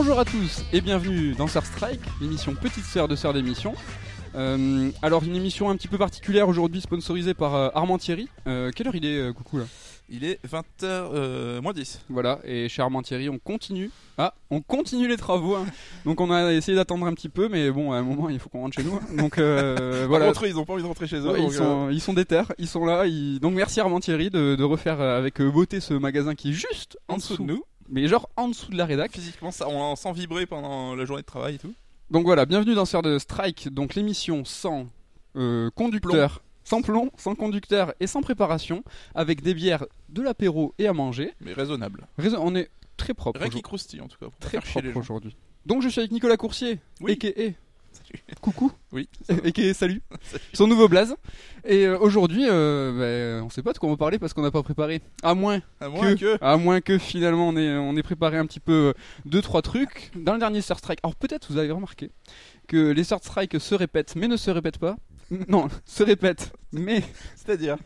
Bonjour à tous et bienvenue dans Sœur Strike, l'émission petite sœur de sœur d'émission. Euh, alors une émission un petit peu particulière aujourd'hui sponsorisée par euh, Armand Thierry. Euh, quelle heure il est, coucou là Il est 20h moins 10. Voilà, et chez Armand Thierry, on continue. Ah, on continue les travaux. hein. Donc on a essayé d'attendre un petit peu, mais bon, à un moment, il faut qu'on rentre chez nous. hein. Donc euh, voilà. eux, ils ont pas envie de rentrer chez eux. Ouais, ils, euh, sont, ils sont déter, ils sont là. ils- Donc merci Armand Thierry de, de refaire avec beauté ce magasin qui est juste en dessous de nous. Mais genre en dessous de la rédac. Physiquement, ça, on sent vibrer pendant la journée de travail et tout. Donc voilà, bienvenue dans Sœur de Strike, donc l'émission sans euh, conducteur, sans plomb, sans conducteur et sans préparation, avec des bières, de l'apéro et à manger. Mais raisonnable. Raison- On est très propre, Rien qui aujourd'hui. croustille en tout cas. Pour pas très faire chier les propre gens. aujourd'hui. Donc je suis avec Nicolas Coursier, Oui. a.k.a. Salut. Coucou, Oui. a.k.a. salut, Salut. son nouveau blaze. Et euh, aujourd'hui, euh, ben, on sait pas de quoi on va parler parce qu'on n'a pas préparé. À moins À moins que. à moins que finalement on ait, on ait préparé un petit peu euh, deux trois trucs dans le dernier Star Strike. Alors peut-être vous avez remarqué que les Star Strike se répètent mais ne se répètent pas. Non, se répètent mais C'est-à-dire.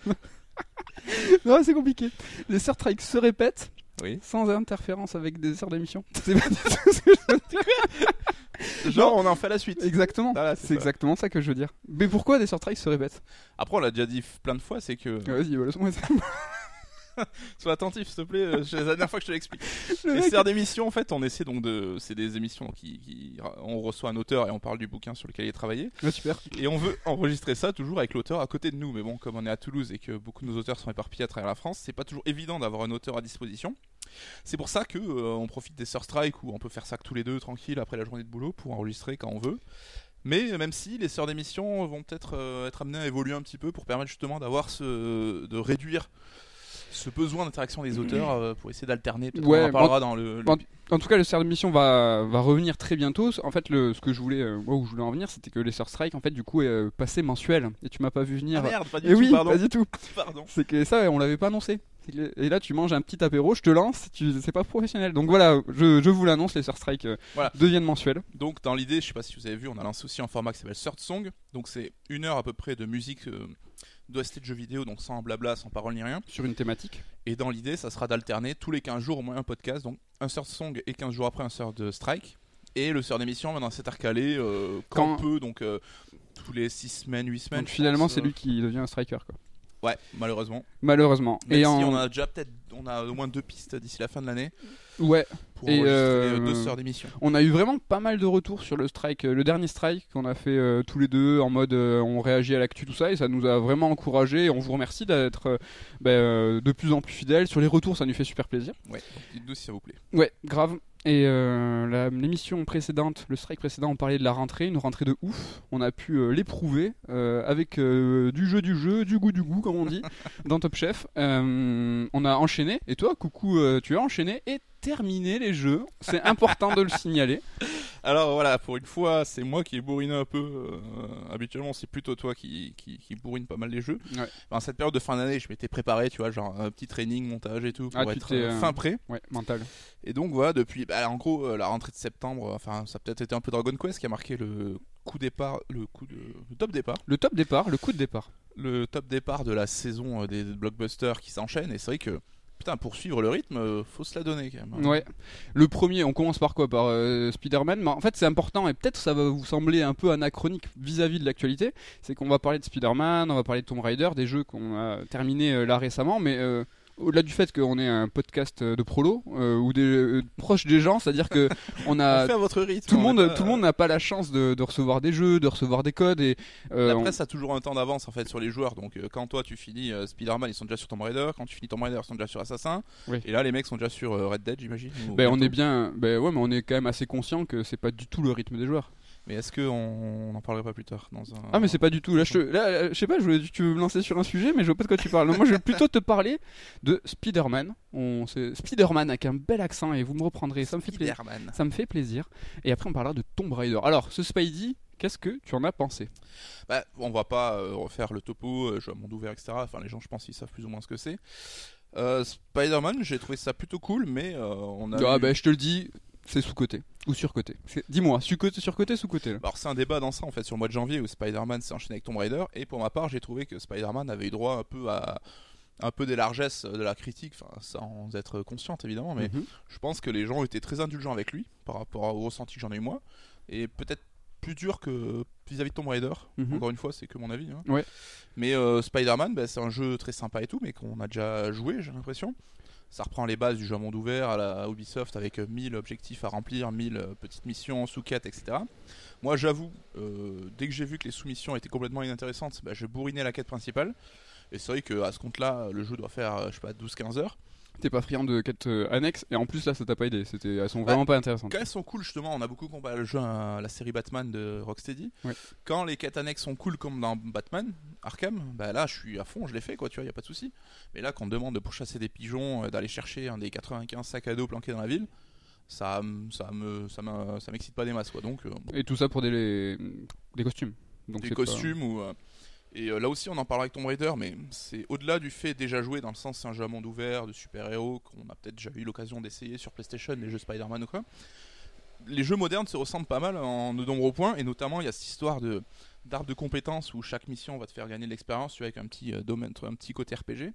non c'est compliqué. Les Star Strike se répètent Oui. sans interférence avec des heures d'émission. C'est pas du tout ce que je veux dire. Genre, on en fait la suite. Exactement. Voilà, C'est ça. exactement ça que je veux dire. Mais pourquoi des Strike se répètent Après, on l'a déjà dit f- plein de fois, c'est que. Vas-y, voilà, laisse-moi- Sois attentif, s'il te plaît. euh, C'est la dernière fois que je te l'explique. Le Les mec- serres d'émissions, en fait, on essaie donc de. C'est des émissions qui, qui- On reçoit un auteur et on parle du bouquin sur lequel il est travaillé. Ouais, super. Et on veut enregistrer ça toujours avec l'auteur à côté de nous. Mais bon, comme on est à Toulouse et que beaucoup de nos auteurs sont éparpillés à travers la France, c'est pas toujours évident d'avoir un auteur à disposition. C'est pour ça que euh, on profite des Sœurs Strike où on peut faire ça que tous les deux tranquille après la journée de boulot pour enregistrer quand on veut. Mais euh, même si les sœurs d'émission vont peut-être euh, être amenées à évoluer un petit peu pour permettre justement d'avoir ce de réduire ce besoin d'interaction des auteurs euh, pour essayer d'alterner. Peut-être Ouais, qu'on en parlera dans le. En tout cas, le serre d'émission va, va revenir très bientôt. En fait, le, ce que je voulais, euh, moi, où je voulais en venir, c'était que les Sœurs Strike, en fait, du coup, est euh, passé mensuel. Et tu m'as pas vu venir. Ah merde, pas du Et tout, oui, pardon. pas du tout. pardon. C'est que ça, on l'avait pas annoncé. Et là, tu manges un petit apéro, je te lance, tu... c'est pas professionnel. Donc voilà, je, je vous l'annonce, les Sœurs Strike euh, Voilà. deviennent mensuels. Donc dans l'idée, je sais pas si vous avez vu, on a lancé aussi un format qui s'appelle Third Song. Donc c'est une heure à peu près de musique euh, d'OST de jeux vidéo, donc sans blabla, sans parole ni rien. Sur une thématique. Et dans l'idée, ça sera d'alterner tous les 15 jours au moins un podcast. Donc un Third Song et 15 jours après un Third de Strike. Et le Third d'émission va dans cet intercalé euh, quand, Quand- on peut, donc euh, tous les 6 semaines, 8 semaines. Donc finalement, c'est euh, lui qui devient un striker, quoi. Ouais, malheureusement. Malheureusement. Même et si en... on a déjà peut-être, on a au moins deux pistes d'ici la fin de l'année Ouais, pour Et, euh, euh, deux Third d'émission. On a eu vraiment pas mal de retours sur le strike, euh, le dernier strike qu'on a fait euh, tous les deux en mode euh, on réagit à l'actu tout ça et ça nous a vraiment encouragé. On vous remercie d'être euh, bah, euh, de plus en plus fidèles. Sur les retours, ça nous fait super plaisir. Ouais, dites-nous si ça vous plaît. Ouais, grave. Et euh, l'émission précédente, le strike précédent, on parlait de la rentrée, une rentrée de ouf. On a pu euh, l'éprouver euh, avec euh, du jeu du jeu, du goût du goût, comme on dit, dans Top Chef. Euh, on a enchaîné, et toi, coucou, euh, tu as enchaîné et terminé les jeux. C'est important de le signaler. Alors voilà, pour une fois, c'est moi qui ai bourriné un peu. euh, habituellement, c'est plutôt toi qui, qui, qui bourrine pas mal les jeux. Ouais. Cette période de fin d'année, je m'étais préparé, tu vois, genre un petit training, montage et tout, pour Ah, être euh, fin prêt. Ouais, mental. Et donc voilà, depuis, bah, en gros, la rentrée de septembre, enfin, ça a peut-être été un peu Dragon Quest qui a marqué le coup départ, le coup de, le top départ, Le top départ, le coup de départ. le top départ de la saison des blockbusters qui s'enchaînent. Et c'est vrai que putain, pour suivre le rythme, euh, faut se la donner quand même. hein. Ouais. Le premier, on commence par quoi? Par euh, Spider-Man. Mais en fait, c'est important et peut-être ça va vous sembler un peu anachronique vis-à-vis de l'actualité. C'est qu'on va parler de Spider-Man, on va parler de Tomb Raider, des jeux qu'on a terminés euh, là récemment. Mais au-delà du fait qu'on est un podcast euh, de prolo euh, ou des euh, proches des gens, c'est-à-dire que on a fait à votre rythme. tout le on monde, est pas- tout le monde n'a pas la chance de, de recevoir des jeux, de recevoir des codes et euh, La on- presse a toujours un temps d'avance en fait sur les joueurs. Donc quand toi tu finis Spider-Man, ils sont déjà sur Tomb Raider. Quand tu finis Tomb Raider, ils sont déjà sur Assassin. Oui. Et là, les mecs sont déjà sur Red Dead, j'imagine. ben, on est bien, ben ouais, mais on est quand même assez conscient que c'est pas du tout le rythme des joueurs. Mais est-ce qu'on on en parlerait pas plus tard dans un... Ah mais c'est pas du tout. Là, je, te- là, je sais pas, je voulais- tu veux me lancer sur un sujet, mais je vois pas de quoi tu parles. Moi, je vais plutôt te parler de Spider-Man. On, Spider-Man avec un bel accent et vous me reprendrez. Ça me fait plaisir. Ça me fait plaisir. Et après, on parlera de Tomb Raider. Alors, ce Spidey, qu'est-ce que tu en as pensé? Bah, on va pas euh, refaire le topo, euh, jeu à monde ouvert, etc. Enfin, les gens, je pense, ils savent plus ou moins ce que c'est. Euh, Spider-Man, j'ai trouvé ça plutôt cool, mais euh, on a. Ah eu- bah, je te le dis, c'est sous-côté ou sur-côté. C'est- Dis-moi, sur-côté, sur-côté, sous-côté. Alors c'est un débat dans ça en fait sur le mois de janvier où Spider-Man s'est enchaîné avec Tomb Raider et pour ma part j'ai trouvé que Spider-Man avait eu droit un peu à un peu des largesses de la critique, sans être consciente évidemment, mais Mhm. je pense que les gens ont été très indulgents avec lui par rapport au ressenti que j'en ai eu moi, et peut-être plus dur que vis-à-vis de Tomb Raider. Mhm. Encore une fois, c'est que mon avis. hein. Ouais. Mais euh, Spider-Man, bah, c'est un jeu très sympa et tout, mais qu'on a déjà joué, j'ai l'impression. Ça reprend les bases du jeu à monde ouvert à la Ubisoft avec euh, 1000 objectifs à remplir, 1000 euh, petites missions, sous-quêtes, etc. Moi, j'avoue, euh, dès que j'ai vu que les sous-missions étaient complètement inintéressantes, bah, je bourrinais la quête principale. Et c'est vrai qu'à ce compte-là, le jeu doit faire, euh, je sais pas, 12-15 heures. T'es pas friand de quêtes euh, annexes et en plus là ça t'a pas aidé. C'était elles sont Bah, vraiment pas intéressantes. Quand elles sont cool, justement, on a beaucoup comparé le jeu à la série Batman de Rocksteady. Ouais. Quand les quêtes annexes sont cool, comme dans Batman Arkham, bah là, je suis à fond, je l'ai fait, quoi, tu vois, y a pas de souci. Mais là, quand on demande de pourchasser des pigeons, euh, d'aller chercher un des 95 sacs à dos planqués dans la ville, ça, ça me, ça m'excite pas des masses, quoi. Donc, euh, Et tout ça pour des des costumes. Donc des pas- costumes ou. Et euh, là aussi, on en parlera avec Tomb Raider, mais c'est au-delà du fait déjà joué, dans le sens c'est un jeu à monde ouvert de super-héros qu'on a peut-être déjà eu l'occasion d'essayer sur PlayStation, les jeux Spider-Man ou quoi. Les jeux modernes se ressemblent pas mal en de nombreux points, et notamment il y a cette histoire de d'arbre de compétences où chaque mission va te faire gagner de l'expérience, avec un petit euh, domaine, un petit côté RPG.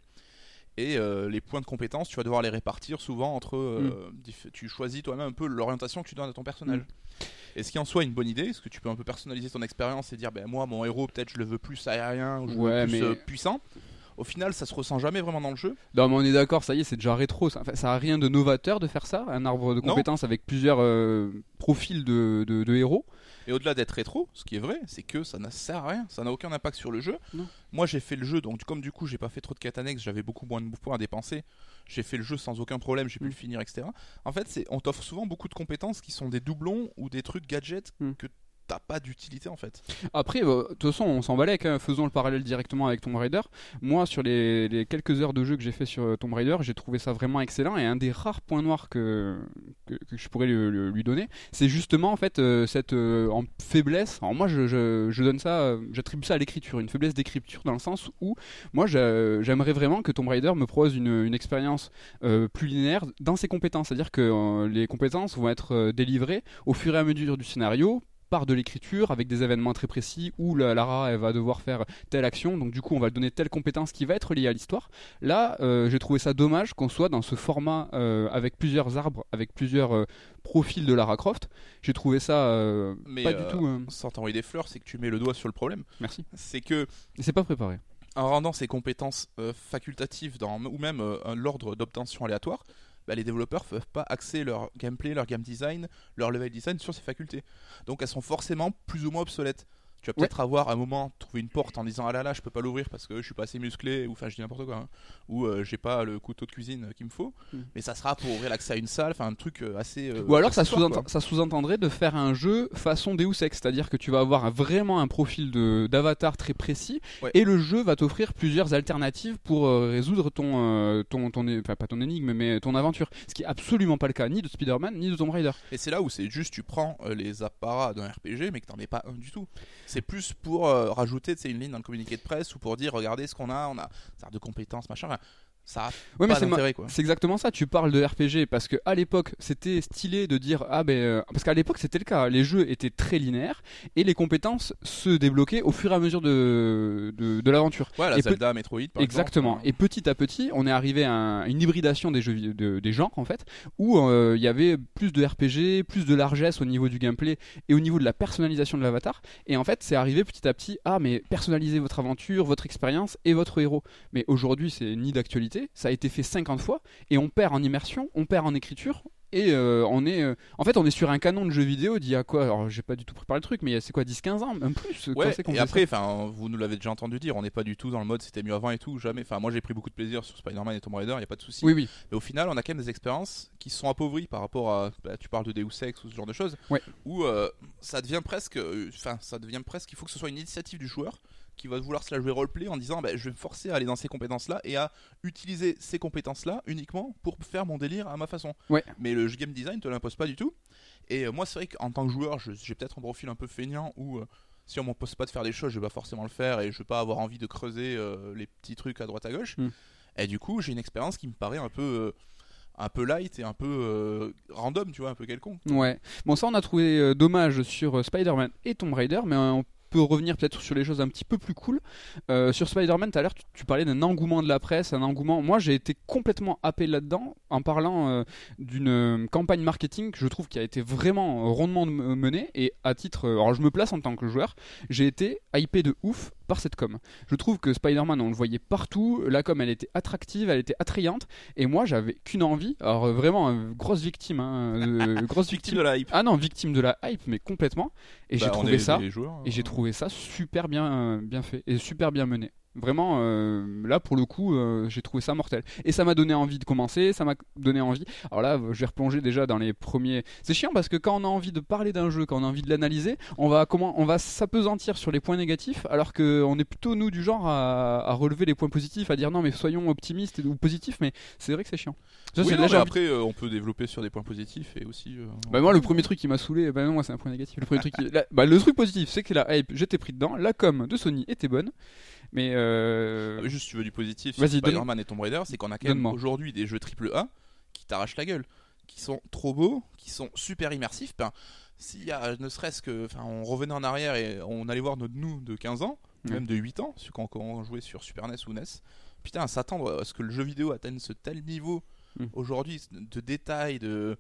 Et euh, les points de compétences, tu vas devoir les répartir souvent entre. euh, diff- Tu choisis toi-même un peu l'orientation que tu donnes à ton personnage. Et ce qui en soit une bonne idée, parce que tu peux un peu personnaliser ton expérience et dire, ben moi, mon héros, peut-être je le veux plus aérien ou je le Ouais, veux plus mais- euh, puissant? Au final, ça se ressent jamais vraiment dans le jeu. Non mais on est d'accord, ça y est, c'est déjà rétro. Ça, enfin, ça a rien de novateur de faire ça, un arbre de Non. compétences avec plusieurs euh, profils de, de- de héros. Et au-delà d'être rétro, ce qui est vrai, c'est que ça ne sert à rien, ça n'a aucun impact sur le jeu. Non. Moi, j'ai fait le jeu, donc comme du coup, j'ai pas fait trop de quêtes annexes, j'avais beaucoup moins de points à dépenser. J'ai fait le jeu sans aucun problème, j'ai pu Mm. le finir, etc. En fait, on t'offre souvent beaucoup de compétences qui sont des doublons ou des trucs gadgets Mm. que t'as pas d'utilité en fait. Après, euh, de toute façon, on s'en balèque, hein, faisons le parallèle directement avec Tomb Raider. Moi, sur les, quelques heures de jeu que j'ai fait sur euh, Tomb Raider, j'ai trouvé ça vraiment excellent. Et un des rares points noirs que, que, je pourrais lui donner, c'est justement en fait euh, cette en faiblesse. Alors moi, je, je, donne ça, j'attribue ça à l'écriture, une faiblesse d'écriture dans le sens où moi, j'a- j'aimerais vraiment que Tomb Raider me propose une, une expérience plus linéaire dans ses compétences. C'est-à-dire que les compétences vont être délivrées au fur et à mesure du scénario par de l'écriture avec des événements très précis où la- Lara elle va devoir faire telle action. Donc du coup on va lui donner telle compétence qui va être liée à l'histoire. Là euh, j'ai trouvé ça dommage qu'on soit dans ce format euh, avec plusieurs arbres avec plusieurs euh, profils de Lara Croft. J'ai trouvé ça Mais, pas du tout euh, Sans t'envoyer des fleurs, c'est que tu mets le doigt sur le problème. merci. C'est que c'est pas préparé. en rendant ces compétences facultatives dans, ou même l'ordre d'obtention aléatoire, bah, les développeurs ne peuvent pas axer leur gameplay, leur game design, leur level design sur ces facultés. Donc elles sont forcément plus ou moins obsolètes. Tu vas peut-être avoir à un moment trouver une porte en disant ah là là je peux pas l'ouvrir parce que je suis pas assez musclé ou enfin je dis n'importe quoi hein, ou euh, j'ai pas le couteau de cuisine qu'il me faut Mm. mais ça sera pour ouvrir l'accès à une salle enfin un truc euh, assez euh, Ou alors ça sous-entendrait de faire un jeu façon Deus Ex, c'est-à-dire que tu vas avoir vraiment un profil de- d'avatar très précis Ouais. et le jeu va t'offrir plusieurs alternatives pour euh, résoudre ton, ton, ton, enfin pas ton énigme mais ton aventure. Ce qui est absolument pas le cas ni de Spider-Man ni de Tomb Raider. Et c'est là où c'est juste, tu prends les apparats d'un RPG, mais que t'en es pas un du tout. C'est plus pour euh, rajouter une ligne dans le communiqué de presse ou pour dire, regardez ce qu'on a, on a ça de compétences, machin. Ça a Ouais, pas c'est exactement ça. Tu parles de RPG parce que à l'époque c'était stylé de dire ah ben euh, parce qu'à l'époque c'était le cas. Les jeux étaient très linéaires et les compétences se débloquaient au fur et à mesure de de, de l'aventure. Ouais, la et Zelda, Metroid, par Exactement. exemple. Et petit à petit, on est arrivé à un- une hybridation des jeux de- des genres en fait, où euh, il y avait plus de RPG, plus de largesse au niveau du gameplay et au niveau de la personnalisation de l'avatar. Et en fait, c'est arrivé petit à petit. Ah, mais personnalisez votre aventure, votre expérience et votre héros. Mais aujourd'hui, c'est ni d'actualité. Ça a été fait 50 fois et on perd en immersion, on perd en écriture. Et euh, on est, euh, en fait, on est sur un canon de jeux vidéo d'il y a quoi Alors, j'ai pas du tout préparé le truc, mais c'est quoi, 10-15 ans, même plus quand Ouais, qu'on et après, enfin, vous nous l'avez déjà entendu dire, on n'est pas du tout dans le mode c'était mieux avant et tout, jamais. Enfin, moi j'ai pris beaucoup de plaisir sur Spider-Man et Tomb Raider, il y a pas de souci. ça Oui, oui. Mais au final, on a quand même des expériences qui sont appauvries par rapport à. bah, tu parles de Deus Ex ou ce genre de choses. Ouais. Où euh, ça devient presque. euh, Enfin, ça devient presque. Il faut que ce soit une initiative du joueur qui va vouloir se la jouer roleplay en disant bah, je vais me forcer à aller dans ces compétences-là et à utiliser ces compétences-là uniquement pour faire mon délire à ma façon. Ouais. Mais le game design te l'impose pas du tout. Et euh, moi, c'est vrai qu'en tant que joueur, j'ai peut-être un profil un peu feignant où. euh, si on m'impose pas de faire des choses, je vais pas forcément le faire et je vais pas avoir envie de creuser euh, les petits trucs à droite à gauche. Mm. Et du coup, j'ai une expérience qui me paraît un peu, euh, un peu light et un peu euh, random, tu vois, un peu quelconque. Ouais. Bon, ça, on a trouvé dommage sur Spider-Man et Tomb Raider, mais on revenir peut-être sur les choses un petit peu plus cool. Euh, sur Spider-Man, tout à l'heure, tu, parlais d'un engouement de la presse, un engouement. Moi, j'ai été complètement happé là-dedans en parlant euh, d'une euh, campagne marketing que je trouve qui a été vraiment rondement menée. Et à titre, alors je me place en tant que joueur, j'ai été hypé de ouf par cette com. Je trouve que Spider-Man, on le voyait partout. La com, elle était attractive, elle était attrayante. Et moi, j'avais qu'une envie. Alors euh, vraiment, euh, grosse victime, hein, euh, grosse Victime victime. de la hype. Ah non, victime de la hype, mais complètement. Et j'ai Bah, on trouvé ça. joueurs, Et j'ai hein. trouvé ça super bien, bien fait et super bien mené. Vraiment, euh, là pour le coup, euh, j'ai trouvé ça mortel. Et ça m'a donné envie de commencer, ça m'a donné envie. Alors là, je vais replonger déjà dans les premiers. C'est chiant parce que quand on a envie de parler d'un jeu, quand on a envie de l'analyser, on va comment, on va s'apesantir sur les points négatifs, alors que on est plutôt nous du genre à, à relever les points positifs, à dire non mais soyons optimistes ou positifs. Mais c'est vrai que c'est chiant. Ça, Oui, non, mais envie- après, euh, on peut développer sur des points positifs et aussi. bah moi le premier truc qui m'a saoulé, bah non moi c'est un point négatif. Le premier truc, qui- la- bah, le truc positif c'est que la hype, j'étais pris dedans, la com de Sony était bonne, mais euh... Ah, mais juste tu veux du positif sur Spider-Man et Tomb Raider, c'est qu'on a quand même aujourd'hui des jeux triple A qui t'arrachent la gueule, qui sont trop beaux, qui sont super immersifs. Ben, s'il y a ne serait-ce que, enfin, on revenait en arrière et on allait voir notre nous de 15 ans, même de 8 ans, quand, quand on jouait sur Super NES ou NES. Putain, s'attendre à ce que le jeu vidéo atteigne ce tel niveau Mm. aujourd'hui de détails, de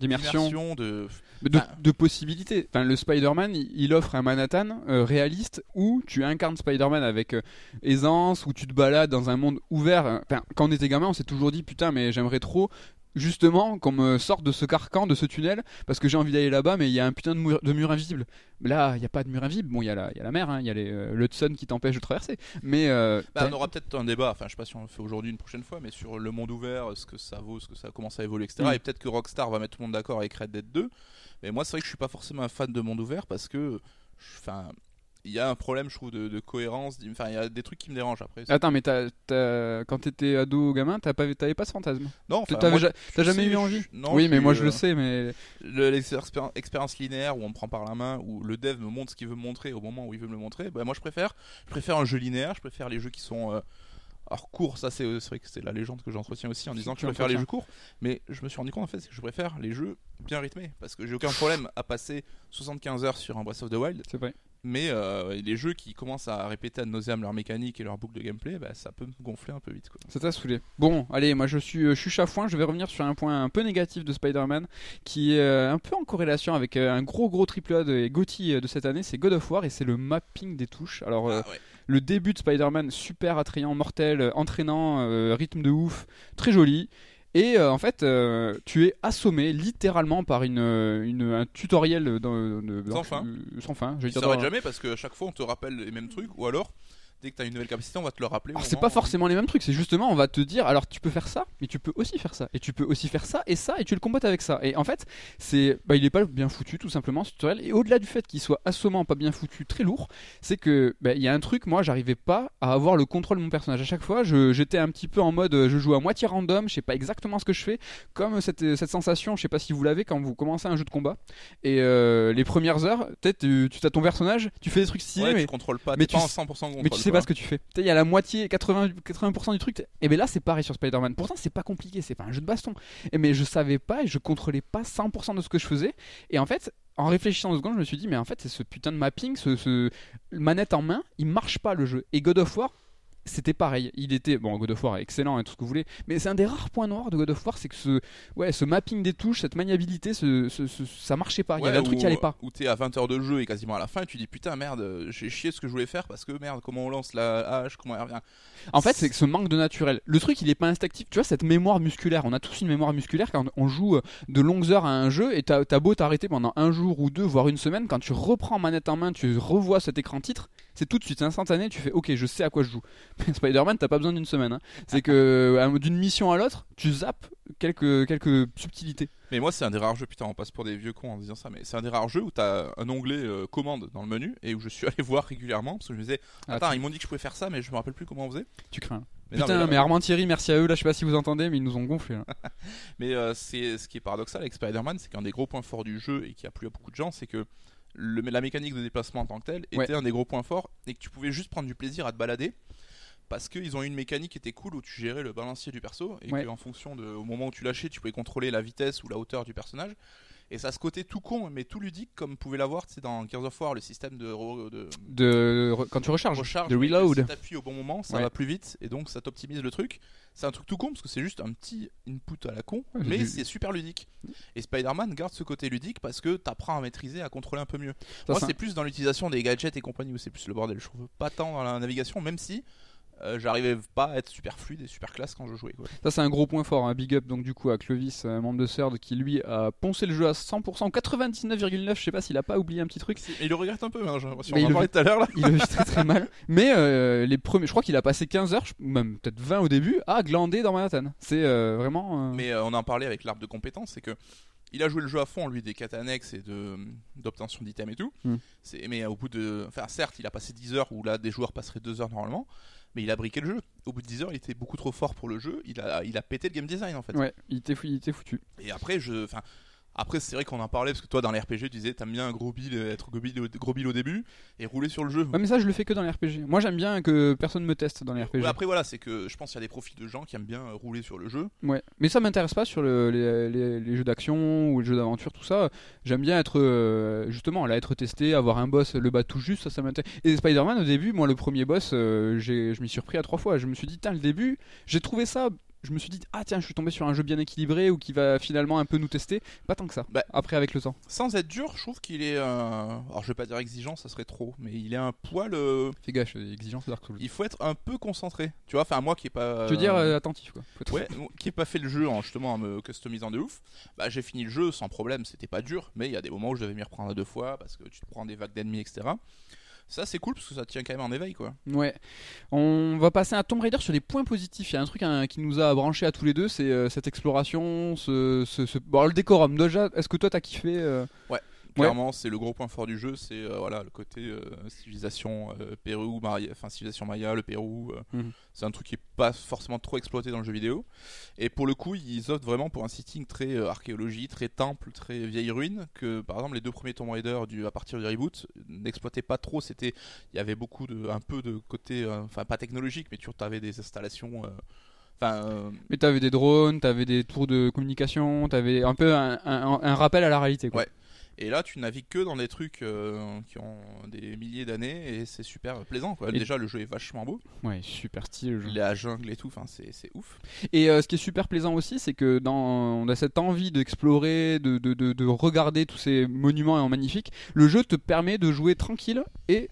d'immersion, de de, possibilités. Enfin, le Spider-Man, il, il offre un Manhattan euh, réaliste où tu incarnes Spider-Man avec euh, aisance, où tu te balades dans un monde ouvert. Enfin, quand on était gamin, on s'est toujours dit putain, mais j'aimerais trop justement qu'on me sorte de ce carcan, de ce tunnel, parce que j'ai envie d'aller là-bas, mais il y a un putain de mur, de mur invisible. Là, il n'y a pas de mur invisible. Bon, il y, a la- il y a la mer, hein, il y a les, euh, le Hudson qui t'empêche de traverser. Mais euh, Bah, on aura peut-être un débat, enfin je sais pas si on le fait aujourd'hui une prochaine fois, mais sur le monde ouvert, ce que ça vaut, ce que ça commence à évoluer, etc. Mm. Et peut-être que Rockstar va mettre tout le monde d'accord avec Red Dead 2. Mais moi c'est vrai que je suis pas forcément un fan de monde ouvert parce que, enfin, il y a un problème je trouve de, de cohérence, enfin il y a des trucs qui me dérangent après. Attends, mais t'as- t'as- quand t'étais ado gamin, t'as pas, t'avais pas ce fantasme? Non, moi, ja- je T'as jamais eu je- envie? non, Oui, mais moi je euh, le sais, mais le- l'expéri- expérience linéaire où on me prend par la main, où le dev me montre ce qu'il veut me montrer au moment où il veut me le montrer, bah, moi je préfère, je préfère un jeu linéaire, je préfère les jeux qui sont euh, alors courts, ça c'est vrai que c'est la légende que j'entretiens aussi en disant que je préfère les jeux courts, mais je me suis rendu compte en fait que je préfère les jeux bien rythmés parce que j'ai aucun problème à passer 75 heures sur un Breath of the Wild, c'est vrai. Mais euh, les jeux qui commencent à répéter ad nauseam leur mécanique et leur boucle de gameplay, bah, ça peut me gonfler un peu vite quoi. Ça t'a saoulé. Bon, allez, moi je suis, euh, je suis chafouin. Je vais revenir sur un point un peu négatif de Spider-Man qui est euh, un peu en corrélation avec euh, un gros gros triple A de Gotti de cette année. C'est God of War et c'est le mapping des touches. Alors, Ah ouais. le début de Spider-Man, super attrayant, mortel, entraînant, rythme de ouf, très joli. Et euh, en fait, euh, tu es assommé littéralement par une, euh, une- un tutoriel dans, de- Sans dans- fin. sans fin. Je dans- s'arrête jamais parce que à chaque fois on te rappelle les mêmes trucs ou alors dès que tu as une nouvelle capacité on va te le rappeler. Alors c'est pas forcément les mêmes trucs, c'est justement on va te dire alors tu peux faire ça, mais tu peux aussi faire ça, et tu peux aussi faire ça et ça, et tu le combattes avec ça. Et en fait, c'est bah, il est pas bien foutu tout simplement ce tutoriel. Et au-delà du fait qu'il soit assommant, pas bien foutu, très lourd, c'est que bah, il y a un truc, moi j'arrivais pas à avoir le contrôle de mon personnage. À chaque fois, je- j'étais un petit peu en mode je joue à moitié random, je sais pas exactement ce que je fais, comme cette, cette sensation, je sais pas si vous l'avez quand vous commencez un jeu de combat. Et euh, les premières heures, peut-être tu tu as ton personnage, tu fais des trucs stylés, Ouais, mais tu contrôles pas, mais pas tu en 100% contrôle. mais tu sais pas ce que tu fais. Il y a la moitié, 80%, 80 du truc. Et bien là, c'est pareil sur Spider-Man. Pourtant, c'est pas compliqué, c'est pas un jeu de baston. Et mais je savais pas et je contrôlais pas 100% de ce que je faisais. Et en fait, en réfléchissant deux secondes, je me suis dit, mais en fait, c'est ce putain de mapping, ce, ce manette en main, il marche pas le jeu. Et God of War, c'était pareil. Il était bon, God of War est excellent et tout ce que vous voulez, mais c'est un des rares points noirs de God of War, c'est que ce, ouais, ce mapping des touches, cette maniabilité, ce, ce- ce- ça marchait pas. Il y avait un truc où- qui allait pas. Où t'es à 20 heures de jeu et quasiment à la fin, et tu dis putain merde, j'ai chié ce que je voulais faire parce que merde, comment on lance la hache, comment elle revient. En fait, c'est que ce manque de naturel. Le truc, il est pas instinctif. Tu vois, cette mémoire musculaire, on a tous une mémoire musculaire quand on joue euh, de longues heures à un jeu et t'as beau t'arrêter pendant un jour ou deux, voire une semaine, quand tu reprends manette en main, tu revois cet écran titre, c'est tout de suite instantané, tu fais ok, je sais à quoi je joue. Spider-Man, t'as pas besoin d'une semaine. hein. C'est que euh, d'une mission à l'autre, tu zappes quelques, quelques subtilités. Mais moi, c'est un des rares jeux, putain, on passe pour des vieux cons en disant ça, mais c'est un des rares jeux où t'as un onglet euh, commande dans le menu et où je suis allé voir régulièrement parce que je me disais, Ah, attends, tu, ils m'ont dit que je pouvais faire ça, mais je me rappelle plus comment on faisait. tu crains. Mais non, Putain, mais mais, là- Armand Thierry, merci à eux. Là, je sais pas si vous entendez, mais ils nous ont gonflé. là. Mais euh, c'est ce qui est paradoxal avec Spider-Man, c'est qu'un des gros points forts du jeu et qui a plu à beaucoup de gens, c'est que le- la mécanique de déplacement en tant que telle était Ouais. un des gros points forts et que tu pouvais juste prendre du plaisir à te balader parce qu'ils ont eu une mécanique qui était cool où tu gérais le balancier du perso et Ouais. qu'en fonction de au moment où tu lâchais, tu pouvais contrôler la vitesse ou la hauteur du personnage. Et ça a ce côté tout con, mais tout ludique, comme pouvait l'avoir tu sais, dans Gears of War, le système de, de De quand tu recharges, recharge. de reload. Si t'appuies au bon moment, ça Ouais. va plus vite, et donc ça t'optimise le truc. C'est un truc tout con, parce que c'est juste un petit input à la con, Ouais, mais c'est super ludique. Et Spider-Man garde ce côté ludique parce que t'apprends à maîtriser, à contrôler un peu mieux. Ça, Moi, c'est un- c'est plus dans l'utilisation des gadgets et compagnie où c'est plus le bordel. Je trouve pas tant dans la navigation, même si euh, j'arrivais pas à être super fluide et super classe quand je jouais. Quoi. Ça c'est un gros point fort, un big up donc du coup à Clovis, euh, membre de CERD, qui lui a poncé le jeu à 100%, 99,9, je sais pas s'il a pas oublié un petit truc, Et il le regrette un peu, hein, j'ai l'impression. On il en le parlait tout à l'heure là. il le vit très très mal. Mais euh, les premiers, je crois qu'il a passé 15 heures, même peut-être 20 au début, à glander dans Manhattan. C'est euh, vraiment... euh, Mais euh, on en parlait avec l'arbre de compétences, c'est que il a joué le jeu à fond, lui, des quêtes annexes et de d'obtention d'items et tout. Mm. C'est mais au bout de, enfin certes, il a passé 10 heures où là des joueurs passeraient 2 heures normalement, mais il a briqué le jeu. Au bout de 10 heures, il était beaucoup trop fort pour le jeu. Il a, il a pété le game design en fait. Ouais, il était, fou- il était foutu. Et après, je, enfin. Après, c'est vrai qu'on en parlait parce que toi, dans les RPG, tu disais t'aimes bien un gros bill, être gros bill, au- gros bill au début et rouler sur le jeu. Ouais, mais ça je le fais que dans les RPG. Moi j'aime bien que personne me teste dans les RPG. Ouais, après, voilà, c'est que je pense qu'il y a des profils de gens qui aiment bien euh, rouler sur le jeu. Ouais, mais ça m'intéresse pas sur le- les, les- les jeux d'action ou les jeux d'aventure, tout ça. J'aime bien être euh, justement là, être testé, avoir un boss, le battre tout juste, ça, ça m'intéresse. Et Spider-Man au début, moi le premier boss, euh, j'ai- je m'y suis repris à trois fois. Je me suis dit, tiens, le début, j'ai trouvé ça. Je me suis dit, ah tiens, je suis tombé sur un jeu bien équilibré ou qui va finalement un peu nous tester. Pas tant que ça. Bah, Après, avec le temps. Sans être dur, je trouve qu'il est. euh, Alors, je vais pas dire exigeant, ça serait trop, mais il est un poil. euh, Fais gaffe, exigence de Dark Souls. Il faut être un peu concentré. Tu vois, enfin, moi qui ai pas. Je veux dire euh, euh, attentif quoi. Faut Ouais, qui ai pas fait le jeu en justement en me customisant de ouf, bah j'ai fini le jeu sans problème, c'était pas dur, mais il y a des moments où je devais m'y reprendre à deux fois parce que tu te prends des vagues d'ennemis, etc. Ça c'est cool parce que ça tient quand même en éveil quoi. Ouais. On va passer à Tomb Raider sur les points positifs. Il y a un truc hein, qui nous a branché à tous les deux, c'est euh, cette exploration, ce, ce- ce- bon, le décorum. Déjà, est-ce que toi t'as kiffé euh, Clairement, c'est le gros point fort du jeu, c'est euh, voilà le côté euh, civilisation euh, Pérou, Maya, enfin civilisation Maya, le Pérou. Mhm. C'est un truc qui est pas forcément trop exploité dans le jeu vidéo. Et pour le coup, ils optent vraiment pour un setting très archéologie, très temple, très vieille ruine. Que par exemple les deux premiers Tomb Raider du, à partir du reboot n'exploitaient pas trop. C'était, il y avait beaucoup de, un peu de côté, enfin pas technologique, mais tu avais des installations. Enfin, euh, Mais t'avais des drones, t'avais des tours de communication, t'avais un peu un, un- un rappel à la réalité. Quoi. Ouais. Et là, tu navigues que dans des trucs euh, qui ont des milliers d'années et c'est super plaisant. Quoi. Et- Déjà, le jeu est vachement beau. Ouais, super stylé le jeu. La jungle et tout, enfin, c'est c'est ouf. Et euh, ce qui est super plaisant aussi, c'est que dans, on a cette envie d'explorer, de, de, de, de regarder tous ces monuments magnifiques. Le jeu te permet de jouer tranquille et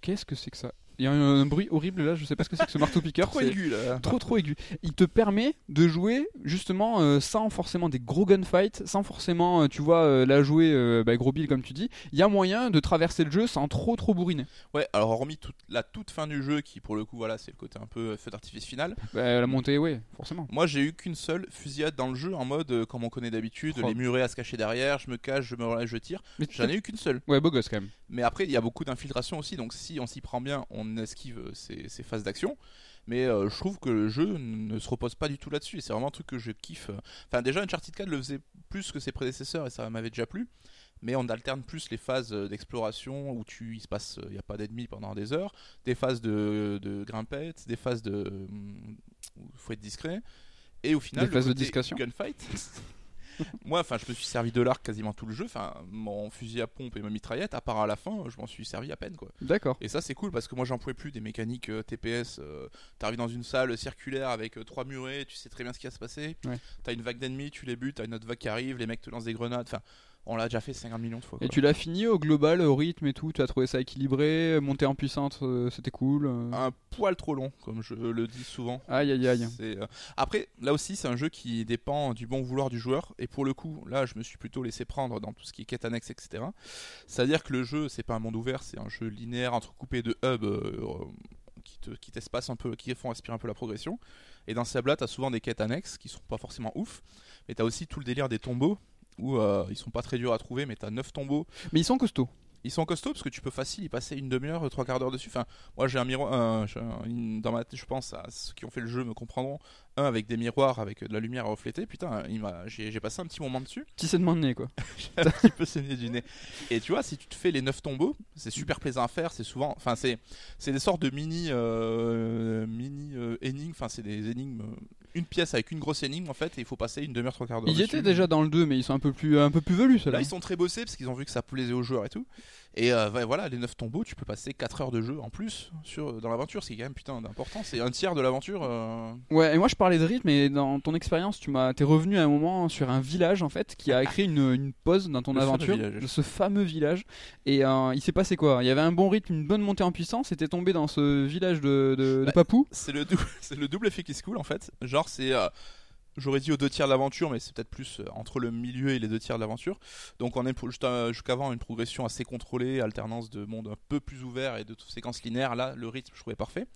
qu'est-ce que c'est que ça? Il y a un, un bruit horrible là, je sais pas ce que c'est que ce marteau piqueur. Trop aigu là. trop trop aigu. Il te permet de jouer justement euh, sans forcément des gros gunfights, sans forcément, euh, tu vois, euh, la jouer bah, gros bill comme tu dis. Il y a moyen de traverser le jeu sans trop trop bourriner. Ouais, alors hormis toute, la toute fin du jeu qui, pour le coup, voilà, c'est le côté un peu feu d'artifice final. Bah, la montée, ouais, forcément. Moi, j'ai eu qu'une seule fusillade dans le jeu en mode, comme on connaît d'habitude, Oh. les murets à se cacher derrière, je me cache, je me relève, je tire. Mais J'en ai eu qu'une seule. Ouais, beau gosse quand même. Mais après, il y a beaucoup d'infiltration aussi, donc si on s'y prend bien, on esquive euh, ces, ces phases d'action. Mais euh, je trouve que le jeu ne se repose pas du tout là-dessus. et C'est vraiment un truc que je kiffe. Enfin, déjà, Uncharted 4 le faisait plus que ses prédécesseurs et ça m'avait déjà plu. Mais on alterne plus les phases euh, d'exploration où tu, il se passe, il n'y a pas d'ennemis pendant des heures, des phases de, de grimpette, des phases de, hum, où il faut être discret. Et au final, Des phases de discussion. Gunfight. Moi, enfin, je me suis servi de l'arc quasiment tout le jeu. Enfin, mon fusil à pompe et ma mitraillette, à part à la fin, je m'en suis servi à peine, quoi. D'accord. Et ça, c'est cool parce que moi, j'en pouvais plus des mécaniques euh, TPS. euh, T'arrives dans une salle circulaire avec euh, trois murets, tu sais très bien ce qui va se passer. Ouais. T'as une vague d'ennemis, tu les butes, t'as une autre vague qui arrive, les mecs te lancent des grenades. Enfin, on l'a déjà fait 50 millions de fois. Et tu l'as fini au global, au rythme et tout. Tu as trouvé ça équilibré, monté en puissance, euh, c'était cool. euh. Un poil trop long, comme je le dis souvent. Aïe aïe aïe. Euh, Après, là aussi, c'est un jeu qui dépend du bon vouloir du joueur. Et pour le coup, là, je me suis plutôt laissé prendre dans tout ce qui est quête annexe, etc. C'est-à-dire que le jeu, c'est pas un monde ouvert, c'est un jeu linéaire entrecoupé de hubs qui, te, qui t'espacent un peu, qui font respirer un peu la progression. Et dans ces hubs-là, t'as souvent des quêtes annexes qui sont pas forcément ouf. Mais t'as aussi tout le délire des tombeaux où euh, ils sont pas très durs à trouver, mais t'as 9 tombeaux Mais ils sont costauds. ils sont costauds parce que tu peux facile y passer une demi-heure, trois quarts d'heure dessus. Enfin, moi j'ai un miroir, dans ma tête, je pense à ceux qui ont fait le jeu me comprendront, un avec des miroirs avec de la lumière à refléter. Putain, il m'a, j'ai, j'ai passé un petit moment dessus. Petit saignement de nez, quoi. J'ai un petit peu saigné du nez. Et tu vois, si tu te fais les 9 tombeaux, c'est super plaisant à faire. C'est souvent, enfin, c'est, c'est des sortes de mini, euh, mini euh, énigmes. Enfin, c'est des énigmes. euh, Une pièce avec une grosse énigme en fait, et il faut passer une demi-heure, trois quarts d'heure. Ils dessus. étaient déjà dans le 2, mais ils sont un peu plus, un peu plus velus, Là, ceux-là. ils sont très bossés parce qu'ils ont vu que ça plaisait aux joueurs et tout. Et euh, voilà, les 9 tombeaux, tu peux passer 4 heures de jeu en plus sur, dans l'aventure, ce qui est quand même putain d'important. C'est un tiers de l'aventure. euh, Ouais, et moi je parlais de rythme, et dans ton expérience, tu m'as, t'es revenu à un moment sur un village en fait qui a créé une, une pause dans ton Le aventure, de ce fameux village. Et euh, il s'est passé quoi? Il y avait un bon rythme, une bonne montée en puissance. C'était tombé dans ce village de, de, de Bah, Papou? C'est le, double, c'est le double effet qui se cool en fait. Genre, c'est. J'aurais dit aux deux tiers de l'aventure, mais c'est peut-être plus euh, entre le milieu et les deux tiers de l'aventure. Donc on est euh, jusqu'avant une progression assez contrôlée, alternance de monde un peu plus ouvert et de séquences linéaires. Là, le rythme, je trouvais parfait.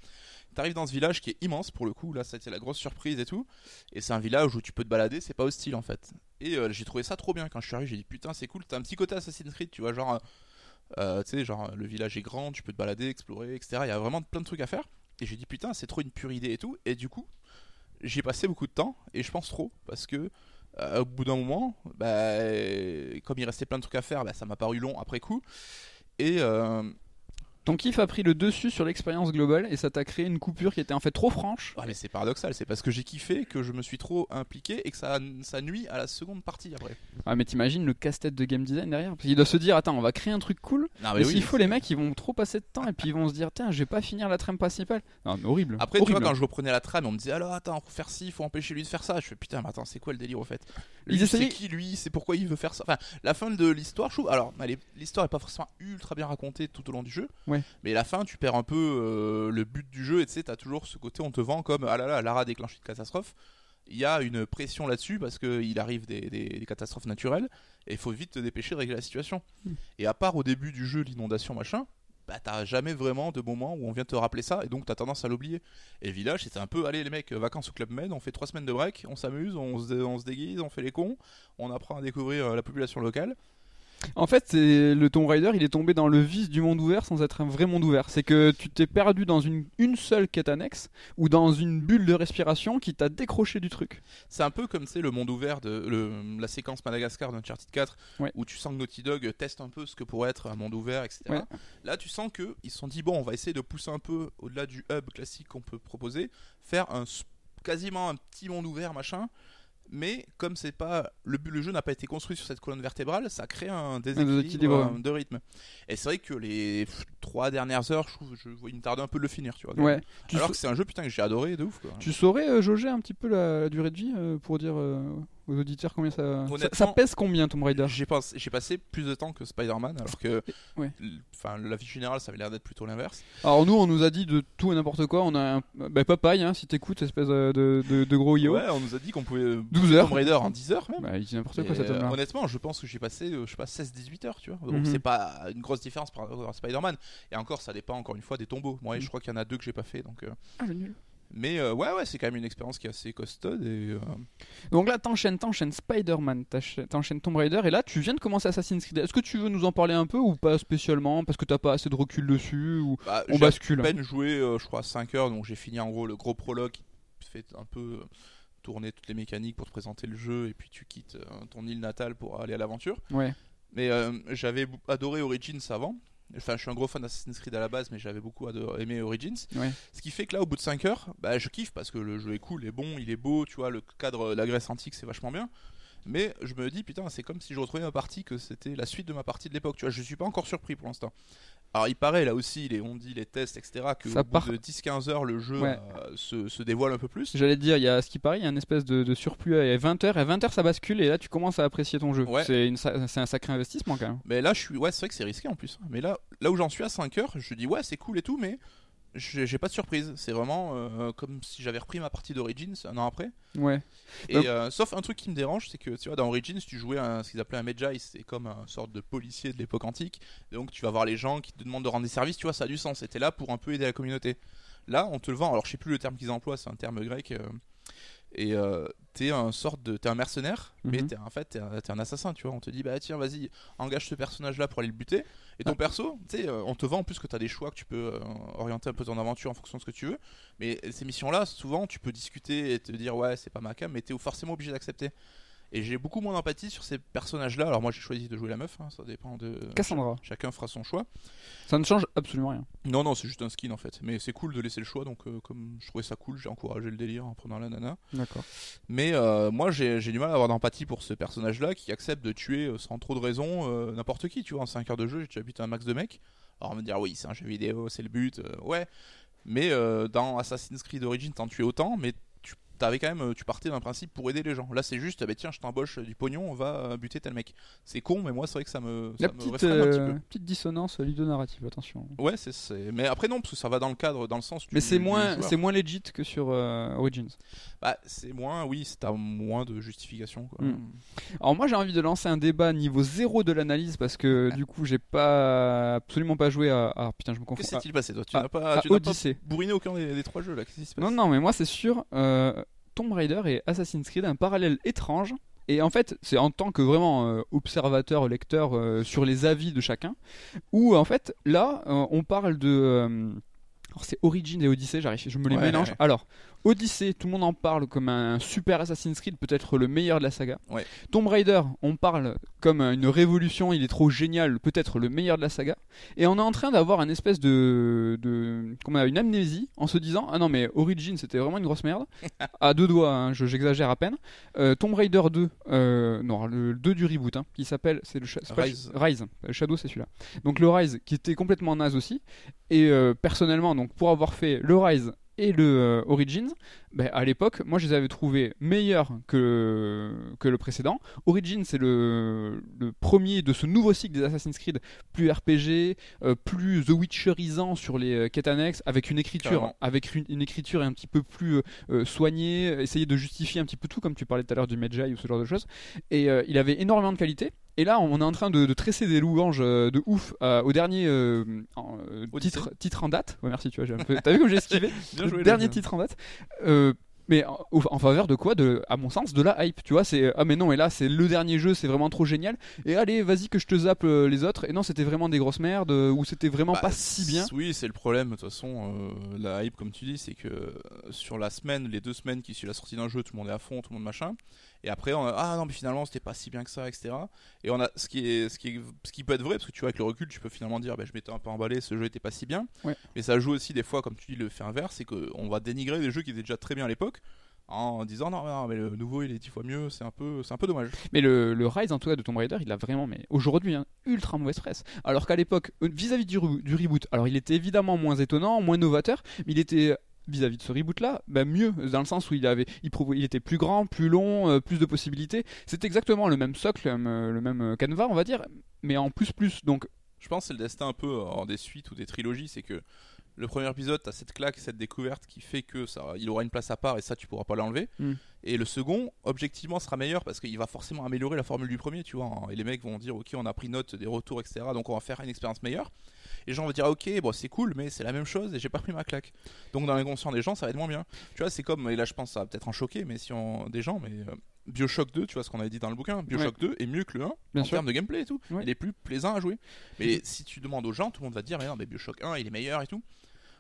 T'arrives dans ce village qui est immense pour le coup. Là, ça a été la grosse surprise et tout. Et c'est un village où tu peux te balader, c'est pas hostile en fait. Et euh, j'ai trouvé ça trop bien quand je suis arrivé. J'ai dit putain, c'est cool. T'as un petit côté Assassin's Creed, tu vois, genre. tu sais, genre le village est grand, tu peux te balader, explorer, etc. Il y a vraiment plein de trucs à faire. Et j'ai dit putain, c'est trop une pure idée et tout. Et du coup, j'y ai passé beaucoup de temps et je pense trop parce que euh, au bout d'un moment, bah, comme il restait plein de trucs à faire, bah, ça m'a paru long après coup. Et euh, Ton kiff a pris le dessus sur l'expérience globale, et ça t'a créé une coupure qui était en fait trop franche. ouais, mais c'est paradoxal, c'est parce que j'ai kiffé que je me suis trop impliqué et que ça, ça nuit à la seconde partie après. Ah, mais t'imagines le casse-tête de game design derrière Parce qu'il doit se dire, attends, on va créer un truc cool. Non, Mais s'il faut, les mecs, ils vont trop passer de temps et puis ils vont se dire, tiens, je vais pas finir la trame principale. Non, mais horrible. Après, tu vois, quand je reprenais la trame, on me disait alors attends, faut faire ci, faut empêcher lui de faire ça. Je fais putain, mais attends, c'est quoi le délire au fait? Ils Lui, essayaient- C'est qui lui? C'est pourquoi il veut faire ça? Enfin, la fin de l'histoire, je trouve. Alors, l'histoire est pas forcément ultra bien racontée tout au long du jeu. Ouais. Mais la fin, tu perds un peu euh, le but du jeu et tu sais, t'as toujours ce côté, on te vend comme ah là là, Lara déclenche une catastrophe. Il y a une pression là-dessus parce qu'il arrive des, des- des catastrophes naturelles et il faut vite te dépêcher de régler la situation. Hmm. Et à part au début du jeu, l'inondation machin, bah t'as jamais vraiment de moment où on vient te rappeler ça et donc t'as tendance à l'oublier. Et village, c'était un peu, allez les mecs, vacances au Club Med, on fait trois semaines de break, on s'amuse, on se, on se déguise, on fait les cons, on apprend à découvrir euh, la population locale. En fait, le Tomb Raider, il est tombé dans le vice du monde ouvert sans être un vrai monde ouvert. C'est que tu t'es perdu dans une, une seule quête annexe ou dans une bulle de respiration qui t'a décroché du truc. C'est un peu comme c'est le monde ouvert de le- la séquence Madagascar d'Uncharted 4 Ouais. où tu sens que Naughty Dog teste un peu ce que pourrait être un monde ouvert, etc. Ouais. Là, tu sens que ils se sont dit bon, on va essayer de pousser un peu au-delà du hub classique qu'on peut proposer, faire un quasiment un petit monde ouvert machin. Mais comme c'est pas le, jeu n'a pas été construit sur cette colonne vertébrale, ça crée un déséquilibre, euh, de rythme. Et c'est vrai que les trois dernières heures, je je, il me tardait un peu de le finir, tu vois. Ouais. Tu, Alors que c'est un jeu putain que j'ai adoré de ouf quoi. tu saurais euh, jauger un petit peu la, la durée de vie euh, pour dire aux auditeurs combien ça, ça. Honnêtement, ça pèse combien Tomb Raider? J'ai pas- j'ai passé plus de temps que Spider-Man, alors que Ouais. enfin, la vie générale, ça avait l'air d'être plutôt l'inverse. Alors nous, on nous a dit de tout et n'importe quoi. On a un... bah, papaye, hein, si t'écoutes, espèce de, de, de- de gros yo. Ouais, on nous a dit qu'on pouvait 12 heures. Tomb Raider en 10 heures même. Bah, il dit n'importe quoi cet euh, homme-là. honnêtement, je pense que j'ai passé, euh, je sais pas, 16-18 heures, tu vois. Donc Mhm. c'est pas une grosse différence par rapport à Spider-Man. Et encore, ça dépend encore une fois des tombeaux. Moi, Mhm. je crois qu'il y en a deux que j'ai pas fait. Donc, euh, Ah, le nul. Mais euh, ouais, ouais, c'est quand même une expérience qui est assez costaude. Et, euh, Donc là, t'enchaînes, t'enchaînes Spider-Man, t'enchaînes Tomb Raider, et là, tu viens de commencer Assassin's Creed. Est-ce que tu veux nous en parler un peu ou pas spécialement parce que t'as pas assez de recul dessus ou bah, on j'ai à bascule peine joué, euh, je crois, 5 heures. Donc j'ai fini en gros le gros prologue qui fait un peu tourner toutes les mécaniques pour te présenter le jeu. Et puis tu quittes ton île natale pour aller à l'aventure. Ouais. Mais j'avais adoré Origins avant. Enfin, je suis un gros fan d'Assassin's Creed à la base, mais j'avais beaucoup aimé Origins. Ouais. Ce qui fait que là, au bout de 5 heures, bah, je kiffe parce que le jeu est cool, il est bon, il est beau, tu vois, le cadre de la Grèce antique, c'est vachement bien. Mais je me dis, putain, c'est comme si je retrouvais ma partie, que c'était la suite de ma partie de l'époque, tu vois, je suis pas encore surpris pour l'instant. Alors, il paraît, là aussi, les, on dit les tests, etc., que Ça au bout de 10-15 heures, le jeu Ouais. euh, se, se dévoile un peu plus. J'allais te dire, il y a ce qui paraît, il y a une espèce de, de surplus à 20h, et à 20h ça bascule, et là tu commences à apprécier ton jeu. Ouais. C'est une c'est un sacré investissement quand même. Mais là, je suis. Ouais, c'est vrai que c'est risqué en plus. Mais là, là où j'en suis à 5 heures, je dis ouais, c'est cool et tout, mais j'ai pas de surprise. C'est vraiment euh, comme si j'avais repris ma partie d'Origins un an après. Ouais. Et Donc- euh, sauf un truc qui me dérange, c'est que tu vois, dans Origins, tu jouais un, ce qu'ils appelaient un Magi, c'est comme un sorte de policier de l'époque antique. Donc tu vas voir les gens qui te demandent de rendre des services, tu vois, ça a du sens. C'était là pour un peu aider la communauté. Là, on te le vend. Alors je sais plus le terme qu'ils emploient, c'est un terme grec. euh, Et euh, t'es un sorte de, t'es un mercenaire, mais Mhm. t'es en fait t'es un, t'es un assassin, tu vois. On te dit bah tiens vas-y, engage ce personnage-là pour aller le buter. Et ton Ah. perso, tu sais, euh, on te vend en plus que t'as des choix que tu peux euh, orienter un peu ton aventure en fonction de ce que tu veux. Mais ces missions-là, souvent, tu peux discuter et te dire ouais c'est pas ma cam, mais t'es forcément obligé d'accepter. Et j'ai beaucoup moins d'empathie sur ces personnages-là. Alors moi j'ai choisi de jouer la meuf, hein, ça dépend de. Cassandra. Chacun fera son choix. Ça ne change absolument rien. Non, non, c'est juste un skin en fait. Mais c'est cool de laisser le choix, donc euh, comme je trouvais ça cool, j'ai encouragé le délire en prenant la nana. D'accord. Mais euh, moi j'ai du mal à avoir d'empathie pour ce personnage-là qui accepte de tuer euh, sans trop de raison n'importe qui. Tu vois, en 5 heures de jeu, j'ai déjà buté un max de mecs. Alors on va me dire, oui, c'est un jeu vidéo, c'est le but, ouais. Mais dans Assassin's Creed Origins, t'en tuais autant, mais quand même, euh, tu partais d'un principe pour aider les gens. Là, c'est juste, bah, tiens, je t'embauche du pognon, on va euh, buter tel mec. C'est con, mais moi, c'est vrai que ça me, ça La me petite, réfrène un petit euh, peu. petite dissonance ludonarrative, attention. Ouais, c'est, mais après non, parce que ça va dans le cadre, dans le sens. Mais c'est moins, c'est moins legit que sur euh, Origins. Bah, c'est moins, oui, c'est à moins de justification. Quoi. Mm. Alors moi j'ai envie de lancer un débat niveau zéro de l'analyse parce que du coup j'ai pas absolument pas joué à ah putain je me confonds Qu'est-ce qui à, s'est-il passé toi? Tu n'as pas, tu pas bourriné aucun des, des trois jeux là Qu'est-ce qui se passe Non non mais moi c'est sûr euh, Tomb Raider et Assassin's Creed un parallèle étrange et en fait c'est en tant que vraiment euh, observateur lecteur euh, sur les avis de chacun où en fait là euh, on parle de alors c'est Origin et Odyssey, j'arrive, je me les Ouais, mélange. ouais. Alors, Odyssey, tout le monde en parle comme un super Assassin's Creed, peut-être le meilleur de la saga. Ouais. Tomb Raider, on parle comme une révolution, il est trop génial, peut-être le meilleur de la saga. Et on est en train d'avoir un espèce de, de comment on a une amnésie en se disant ah non mais Origin c'était vraiment une grosse merde. à deux doigts, hein, je- j'exagère à peine. Euh, Tomb Raider 2, euh, non le 2 du reboot, hein, qui s'appelle c'est le pas Rise. Le Shadow c'est celui-là. Donc le Rise qui était complètement naze aussi. Et euh, personnellement, donc pour avoir fait le Rise et le euh, Origins, ben, à l'époque, moi je les avais trouvés meilleurs que, que le précédent. Origins c'est le, le premier de ce nouveau cycle des Assassin's Creed, plus RPG, euh, plus The Witcherisant sur les euh, quêtes annexes, avec une écriture, avec une, une écriture un petit peu plus euh, soignée, essayer de justifier un petit peu tout, comme tu parlais tout à l'heure du Medjay ou ce genre de choses. Et il avait énormément de qualité. Et là, on est en train de, de tresser des louanges euh, de ouf euh, au dernier euh, en, titre, titre en date. Ouais, merci, tu vois, j'ai un peu- t'as vu comme j'ai esquivé Bien joué, dernier titre en date. Euh, mais en, en faveur de quoi? De, À mon sens, de la hype. Tu vois, c'est ah mais non, et là c'est le dernier jeu, c'est vraiment trop génial. Et allez, vas-y que je te zappe les autres. Et non, c'était vraiment des grosses merdes ou c'était vraiment Bah, pas si bien. Oui, c'est le problème. De toute façon, euh, la hype, comme tu dis, c'est que sur la semaine, les deux semaines qui suivent la sortie d'un jeu, tout le monde est à fond, tout le monde machin. Et après, on a, ah non, mais finalement, c'était pas si bien que ça, etc. Et on a ce qui est, ce qui est, ce qui peut être vrai, parce que tu vois, avec le recul, tu peux finalement dire, bah, je m'étais un peu emballé, ce jeu était pas si bien. Ouais. Mais ça joue aussi des fois, comme tu dis, le fait inverse, c'est qu'on va dénigrer des jeux qui étaient déjà très bien à l'époque. En disant non, non, mais le nouveau il est dix fois mieux, c'est un peu, c'est un peu dommage. Mais le, le Rise en tout cas de Tomb Raider, il a vraiment, mais aujourd'hui, hein, ultra mauvaise presse. Alors qu'à l'époque, euh, vis-à-vis du, du reboot, alors il était évidemment moins étonnant, moins novateur, mais il était vis-à-vis de ce reboot là bah mieux dans le sens où il avait il, était plus grand plus long euh, plus de possibilités c'est exactement le même socle euh, le même euh, canevas on va dire mais en plus plus donc Je pense que c'est le destin un peu en des suites ou des trilogies, c'est que le premier épisode, t'as cette claque, cette découverte qui fait que ça, il aura une place à part et ça, tu pourras pas l'enlever. Mm. Et le second, objectivement, sera meilleur parce qu'il va forcément améliorer la formule du premier, tu vois. hein. Et les mecs vont dire, ok, on a pris note des retours, etc. Donc on va faire une expérience meilleure. Et les gens vont dire, ok, bon, c'est cool, mais c'est la même chose et j'ai pas pris ma claque. Donc dans l'inconscient des gens, ça va être moins bien. Tu vois, c'est comme, et là je pense ça va peut-être en choquer, mais si on, des gens, mais euh, Bioshock 2, tu vois ce qu'on avait dit dans le bouquin, Bioshock 2 est mieux que le 1 Bien en termes de gameplay et tout. Ouais. Il est plus plaisant à jouer. Mais si tu demandes aux gens, tout le monde va te dire, mais non, mais Bioshock 1, il est meilleur et tout.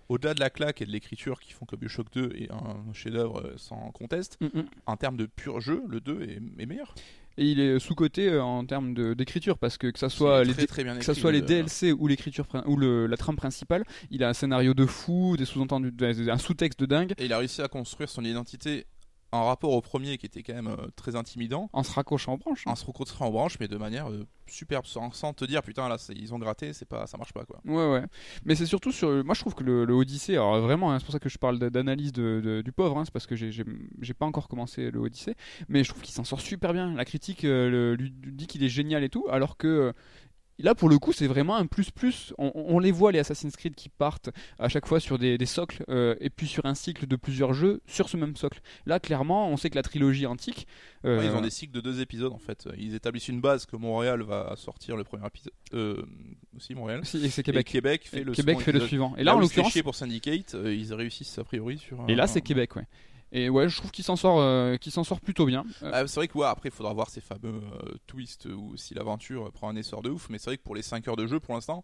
Au-delà de la claque et de l'écriture qui font que Bioshock 2 est un chef-d'œuvre euh, sans conteste, mm, mm. en termes de pur jeu, le 2 est, est meilleur. Et il est sous coté en termes d'écriture parce que que ça soit les très, très bien que ça soit les le- DLC ou l'écriture ou le- la trame principale, il a un scénario de fou, des sous-entendus, un sous-texte de dingue, Et il a réussi à construire son identité en rapport au premier qui était quand même euh, très intimidant, en se raccrochant en branche. en se rencontrant en branche, mais de manière euh, superbe, sans, sans te dire putain là ils ont gratté, c'est pas, ça marche pas quoi. Ouais, ouais. Mais c'est surtout sur. Moi, je trouve que le, le Odyssey, alors vraiment, hein, c'est pour ça que je parle d'analyse de, de- du pauvre, hein, c'est parce que j'ai- pas encore commencé le Odyssey, mais je trouve qu'il s'en sort super bien. La critique euh, le- lui dit qu'il est génial et tout, alors que. Là, pour le coup, c'est vraiment un plus-plus. On, on les voit, les Assassin's Creed, qui partent à chaque fois sur des, des socles, euh, et puis sur un cycle de plusieurs jeux sur ce même socle. Là, clairement, on sait que la trilogie antique. euh, Ouais, ils ont des cycles de deux épisodes en fait. Ils établissent une base que Montréal va sortir le premier épisode. Euh, aussi Montréal. si, et c'est Et Québec. Fait Et le Québec fait le suivant. Et là, en où c'était l'occurrence. pour Syndicate, euh, ils réussissent a priori sur. Et là, un- c'est Québec, ouais. Et ouais, je trouve qu'il s'en sort, euh, qu'il s'en sort plutôt bien. Euh, Ah, c'est vrai que ouais, après il faudra voir ces fameux euh, twists ou si l'aventure prend un essor de ouf, mais c'est vrai que pour les 5 heures de jeu pour l'instant,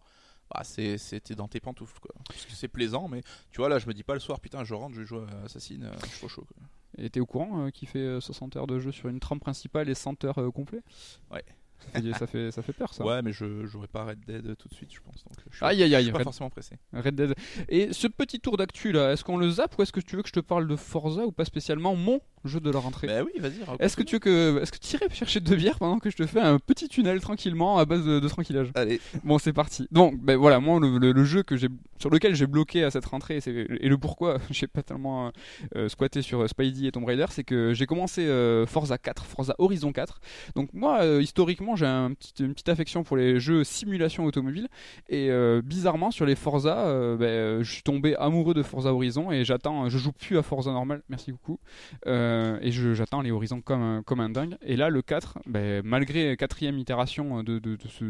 bah, c'est c'était dans tes pantoufles quoi. Parce que c'est plaisant, mais tu vois là je me dis pas le soir putain je rentre, je jouer à Assassin, je suis trop chaud. Quoi. Et t'es au courant qu'il fait euh, 60 heures de jeu sur une trame principale et 100 heures complet Ouais. Ça fait, ça fait, ça fait peur ça. Ouais mais je jouerai pas Red Dead tout de suite je pense. Donc, je suis Aïe aïe aïe, pas Red, forcément pressé. Red Dead. Et ce petit tour d'actu là, est-ce qu'on le zappe ou est-ce que tu veux que je te parle de Forza ou pas spécialement mon jeu de la rentrée Bah oui vas-y. Est-ce que tu veux que, est-ce que tu irais chercher deux bières pendant que je te fais un petit tunnel tranquillement à base de, de tranquillage? Allez. Bon, c'est parti. Donc, ben voilà, moi, le, le- le jeu que j'ai, sur lequel j'ai bloqué à cette rentrée, c'est, et le pourquoi j'ai pas tellement euh, squatté sur euh, Spidey et Tomb Raider, c'est que j'ai commencé euh, Forza 4, Forza Horizon 4. Donc, moi, euh, historiquement, j'ai un petit- une petite affection pour les jeux simulation automobile. Et euh, bizarrement, sur les Forza, euh, ben, euh, je suis tombé amoureux de Forza Horizon et j'attends, je joue plus à Forza normal, merci beaucoup. Euh, et je- j'attends les Horizons comme un, comme un dingue. Et là, le 4, ben, malgré quatrième itération de, de, de ce,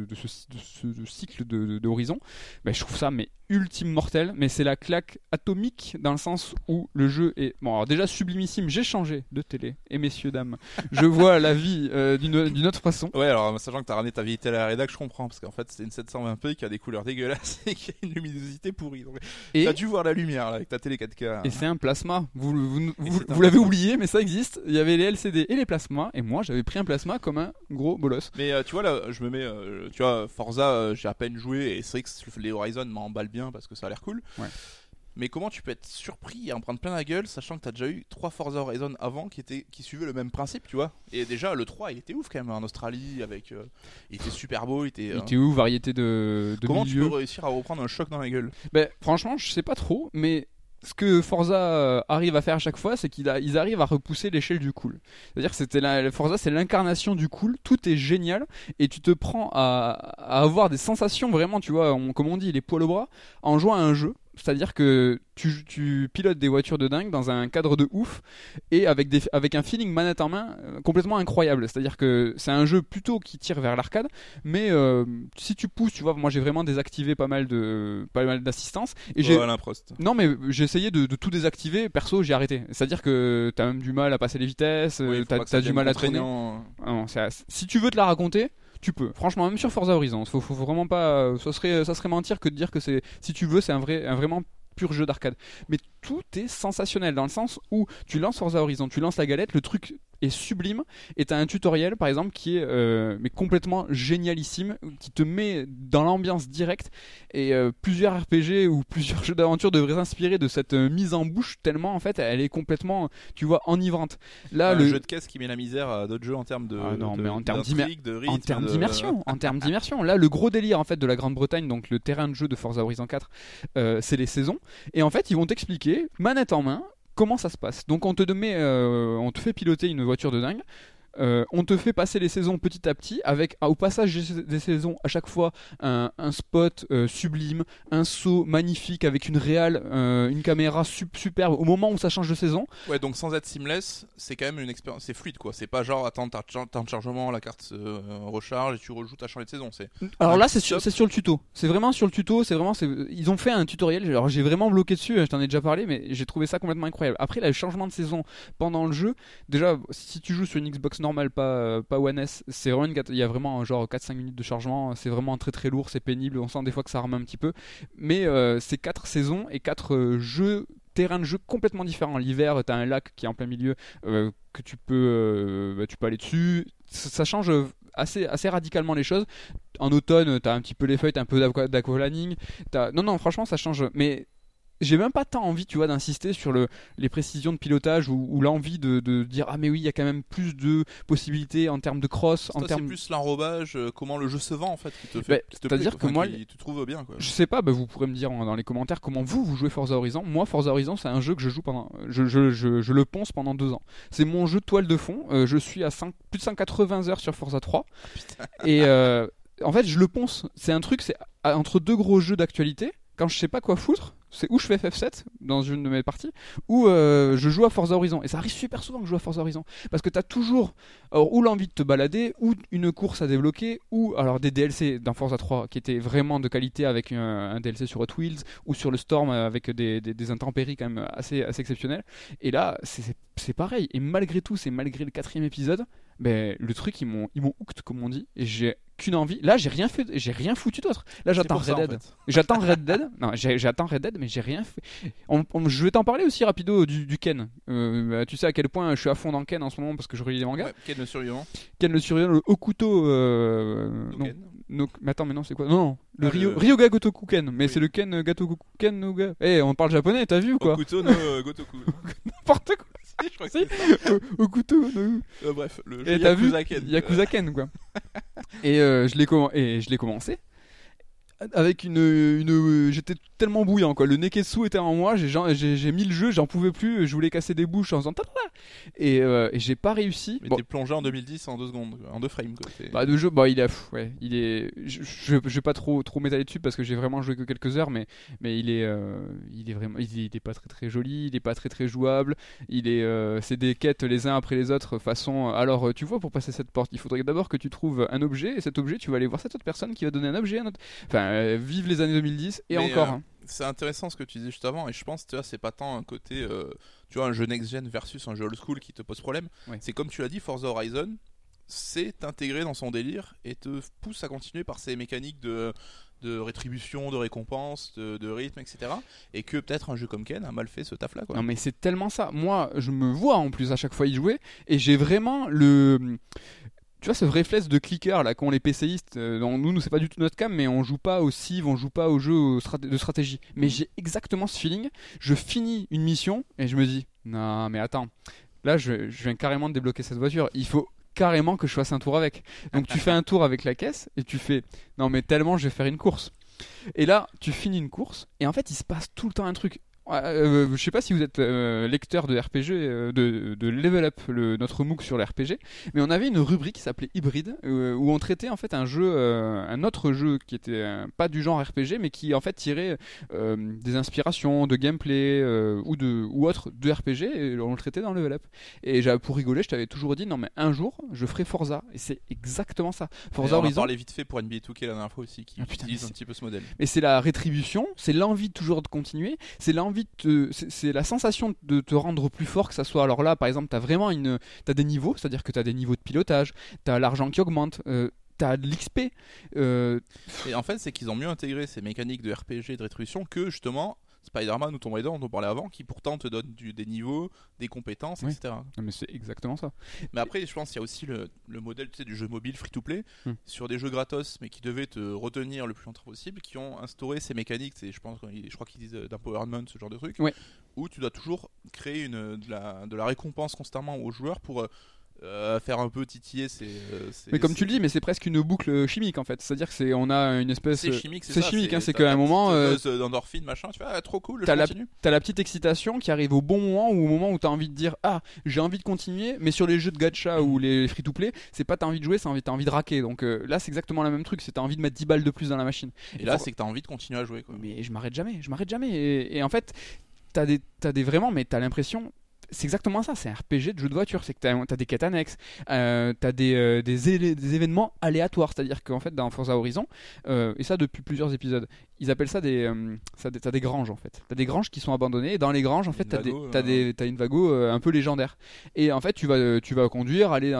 de cycle de, de- de Horizon, ben, je trouve ça mais ultime mortel. Mais c'est la claque atomique dans le sens où le jeu est bon. Alors déjà sublimissime. J'ai changé de télé et messieurs dames, je vois la vie euh, d'une autre façon. Ouais alors sachant que t'as ramené ta vieille télé à la rédac je comprends parce qu'en fait c'est une 720p qui a des couleurs dégueulasses et qui a une luminosité pourrie. Donc Et t'as dû voir la lumière là avec ta télé 4K. Et c'est un plasma. Vous, vous, vous, Et vous l'avez plasma. oublié, mais ça existe. Il y avait les LCD et les plasmas. Et moi, j'avais pris un plasma comme un gros bolos. Mais euh, tu vois là, je me mets, euh, tu vois, Forza, euh, j'ai à peine joué et c'est vrai que les Horizon m'emballent bien parce que ça a l'air cool. Ouais. Mais comment tu peux être surpris et en prendre plein la gueule, sachant que t'as déjà eu trois Forza Horizon avant qui étaient, qui suivaient le même principe, tu vois? Et déjà le 3, il était ouf quand même en Australie avec, euh, il était super beau, il était. Il était où Variété de, de comment tu peux réussir à reprendre un choc dans la gueule? Ben, franchement, je sais pas trop, mais ce que Forza euh, arrive à faire à chaque fois, c'est qu'ils arrivent à repousser l'échelle du cool. C'est-à-dire que Forza, c'est l'incarnation du cool. Tout est génial et tu te prends à, à avoir des sensations vraiment, tu vois, comme on dit, les poils au bras, en jouant à un jeu. C'est-à-dire que tu, tu pilotes des voitures de dingue dans un cadre de ouf et avec, des, avec un feeling manette en main euh, complètement incroyable. C'est-à-dire que c'est un jeu plutôt qui tire vers l'arcade, mais euh, si tu pousses, tu vois, moi j'ai vraiment désactivé pas mal de pas mal d'assistance et j'ai Oh, non, mais j'ai essayé de, de tout désactiver. Perso, j'ai arrêté. C'est-à-dire que t'as même du mal à passer les vitesses, euh, Oui, t'as du mal à contraignant. Ah non, si tu veux te la raconter, tu peux. Franchement, même sur Forza Horizon, faut, euh, Ça serait, ça serait mentir que de dire que c'est. Si tu veux, c'est un vrai, un vraiment pur jeu d'arcade. Mais tout est sensationnel dans le sens où tu lances Forza Horizon, tu lances la galette, le truc est sublime et t'as un tutoriel par exemple qui est euh, mais complètement génialissime qui te met dans l'ambiance directe et euh, plusieurs RPG ou plusieurs jeux d'aventure devraient s'inspirer de cette euh, mise en bouche tellement en fait elle est complètement tu vois enivrante là un le jeu de caisse qui met la misère à d'autres jeux en termes de. Ah non, de- mais en termes d'immersion, en termes d'immersion. Là, le gros délire en fait de la Grande-Bretagne, donc le terrain de jeu de Forza Horizon 4, euh, c'est les saisons. Et en fait, ils vont t'expliquer, manette en main, comment ça se passe. Donc, on te met, euh, on te fait piloter une voiture de dingue. Euh, on te fait passer les saisons petit à petit avec ah, au passage des- saisons à chaque fois un, un spot euh, sublime, un saut magnifique avec une réale, euh, une caméra sup- superbe au moment où ça change de saison. Ouais, donc sans être seamless, c'est quand même une expérience, c'est fluide quoi. C'est pas genre attends, t'as t'as un chargement, la carte se euh, recharge et tu rejoues ta changer de saison. C'est Alors là, c'est sur, sur le tuto. C'est vraiment sur le tuto. C'est vraiment, ils ont fait un tutoriel. Alors j'ai vraiment bloqué dessus. Je t'en ai déjà parlé, mais j'ai trouvé ça complètement incroyable. Après, là, le changement de saison pendant le jeu. Déjà, si tu joues sur une Xbox normale, pas euh, pas One S, c'est vraiment une il y a vraiment genre 4-5 minutes de chargement. C'est vraiment très très lourd. C'est pénible. On sent des fois que ça remet un petit peu. Mais euh, c'est quatre saisons et quatre euh, jeux terrains de jeu complètement différents. L'hiver, t'as un lac qui est en plein milieu que tu peux, bah, tu peux aller dessus. Ça, change assez, assez radicalement les choses. En automne, t'as un petit peu les feuilles, t'as un peu d'aqua- d'aquaplaning. Non, non, franchement, ça change. Mais j'ai même pas tant envie, tu vois, d'insister sur le, les précisions de pilotage ou, ou l'envie de, de dire ah mais oui, il y a quand même plus de possibilités en termes de cross, en Toi, c'est termes. plus l'enrobage, euh, comment le jeu se vend en fait qui te Bah, fait. c'est-à-dire que Enfin, moi, qui- tu trouves bien quoi. Je sais pas, bah, vous pourrez me dire dans les commentaires comment vous vous jouez Forza Horizon. Moi, Forza Horizon, c'est un jeu que je joue pendant, je, je, je, je le ponce pendant deux ans. C'est mon jeu de toile de fond. Euh, je suis à 5 plus de 180 heures sur Forza 3 et euh, en fait, je le ponce. C'est un truc, c'est entre deux gros jeux d'actualité. Quand je sais pas quoi foutre, c'est où je fais FF7 dans une de mes parties, ou euh, je joue à Forza Horizon. Et ça arrive super souvent que je joue à Forza Horizon. Parce que tu as toujours ou l'envie de te balader, ou une course à débloquer, ou alors des DLC dans Forza 3 qui étaient vraiment de qualité avec un, un DLC sur Hot Wheels, ou sur le Storm avec des, des, intempéries quand même assez, assez exceptionnelles. Et là, c'est pareil. Et malgré tout, c'est malgré le quatrième épisode, ben, le truc, ils m'ont ils m'ont hooked, comme on dit. Et j'ai qu'une envie. Là, j'ai rien fait, j'ai rien foutu d'autre. Là, j'attends ça, Red en Dead. fait. J'attends Red Dead. Non, j'ai- j'attends Red Dead, mais j'ai rien fait. On- on- je vais t'en parler aussi rapido du, du Ken. Euh, bah, tu sais à quel point je suis à fond dans Ken en ce moment parce que je relis les mangas. Ouais, Ken le survivant. Ken le survivant, le Okuto. Euh, non, no- mais attends, mais non, c'est quoi? Non, non, le Ah, Ryo, le- Ryoga Gotoku Ken. Mais Oui. c'est le Ken euh, Gatoku Ken no ga- Eh, on parle japonais, t'as vu ou quoi? Okuto no Gotoku. N'importe quoi. Je crois que c'est ça. Okuto. no- Euh, bref, le jeu Yakuza Ken. Yakuza Ken quoi. et euh, je et je l'ai commencé avec une, une j'étais tellement bouillant quoi. Le Neketsu était en moi, j'ai mis le jeu, j'en pouvais plus, je voulais casser des bouches en faisant et, euh, et j'ai pas réussi. Mais Bon, t'es plongé en 2010 en deux secondes, en deux frames quoi. Bah de jeu, bah il est, ouais, il est, je, je, je vais pas trop trop m'étaler dessus parce que j'ai vraiment joué que quelques heures, mais mais il est, euh, il est vraiment, il est, il est pas très très joli, il est pas très très jouable, il est, euh, c'est des quêtes les uns après les autres façon. Alors euh, tu vois, pour passer cette porte, il faudrait d'abord que tu trouves un objet et cet objet, tu vas aller voir cette autre personne qui va donner un objet, à un autre. Enfin, euh, vive les années 2010 et Mais, encore. euh, hein. C'est intéressant ce que tu disais juste avant, et je pense, tu vois, c'est pas tant un côté, euh, tu vois, un jeu next-gen versus un jeu old-school qui te pose problème. C'est comme tu l'as dit, Forza Horizon, c'est intégré dans son délire et te pousse à continuer par ces mécaniques de, de rétribution, de récompense, de, de rythme, etc. Et que peut-être un jeu comme Ken a mal fait ce taf-là. Non mais c'est tellement ça. Moi, je me vois en plus à chaque fois y jouer et j'ai vraiment le tu vois ce réflexe de clicker là qu'ont les PCistes euh, nous nous c'est pas du tout notre cam mais on joue pas au civ, on joue pas au jeu de stratégie. Mais j'ai exactement ce feeling, je finis une mission et je me dis non mais attends. Là je, je viens carrément de débloquer cette voiture, il faut carrément que je fasse un tour avec. Donc tu fais un tour avec la caisse et tu fais non mais tellement je vais faire une course. Et là, tu finis une course et en fait, il se passe tout le temps un truc. Ouais, euh, je sais pas si vous êtes euh, lecteur de RPG, euh, de, de Level Up, le, notre MOOC sur les RPG, mais on avait une rubrique qui s'appelait Hybride, euh, où on traitait en fait un jeu, un autre jeu qui était pas du genre RPG, mais qui en fait tirait des inspirations de gameplay ou de ou autre de RPG, et on le traitait dans Level Up. Et pour rigoler, je t'avais toujours dit non mais un jour je ferai Forza, et c'est exactement ça. Forza on en Horizon. parlait vite fait pour NBA 2K la dernière fois aussi, qui Ah, putain, utilise un petit peu ce modèle. Mais c'est la rétribution, c'est l'envie toujours de continuer, c'est l'envie c'est la sensation de te rendre plus fort que ça soit. Alors là par exemple, tu as vraiment une t'as des niveaux, c'est-à-dire que tu as des niveaux de pilotage, tu as l'argent qui augmente, euh, tu as de l'XP euh, Et en fait, c'est qu'ils ont mieux intégré ces mécaniques de RPG de rétribution que justement Spider-Man ou Tomb Raider dont on parlait avant, qui pourtant te donnent du- des niveaux, des compétences, Oui. etc. non, mais c'est exactement ça. Mais après, je pense qu'il y a aussi le, le modèle tu sais, du jeu mobile free-to-play Hmm. sur des jeux gratos, mais qui devaient te retenir le plus longtemps possible, qui ont instauré ces mécaniques. Je pense, je crois qu'ils disent euh, d'empowerment, ce genre de truc, où tu dois toujours créer une, de, la, de la récompense constamment aux joueurs pour euh, euh, faire un peu titiller ces. euh, Mais comme tu le dis, mais c'est presque une boucle chimique en fait, c'est-à-dire que c'est on a une espèce c'est chimique, c'est chimique, hein, c'est qu'à un moment, euh, d'endorphine, machin, tu fais ah, trop cool, t'as la- la petite excitation qui arrive au bon moment ou au moment où t'as envie de dire ah j'ai envie de continuer mais sur les jeux de gacha ou les free to play c'est pas t'as envie de jouer c'est envie t'as envie de raquer donc là c'est exactement le même truc c'est t'as envie de mettre 10 balles de plus dans la machine Et là, c'est que t'as envie de continuer à jouer. Quoi. mais je m'arrête jamais je m'arrête jamais et, et en fait t'as des t'as des vraiment mais t'as l'impression c'est exactement ça, c'est un RPG de jeu de voiture. C'est que t'as as des quêtes annexes, euh, t'as des, euh, des, événements aléatoires. C'est-à-dire qu'en fait, dans Forza Horizon, euh, et ça depuis plusieurs épisodes, ils appellent ça des. euh, ça, des- t'as des granges en fait. T'as des granges qui sont abandonnées. Et dans les granges, en fait, Une t'as des- t'as une vago un peu légendaire. Et en fait, tu vas, tu vas conduire, aller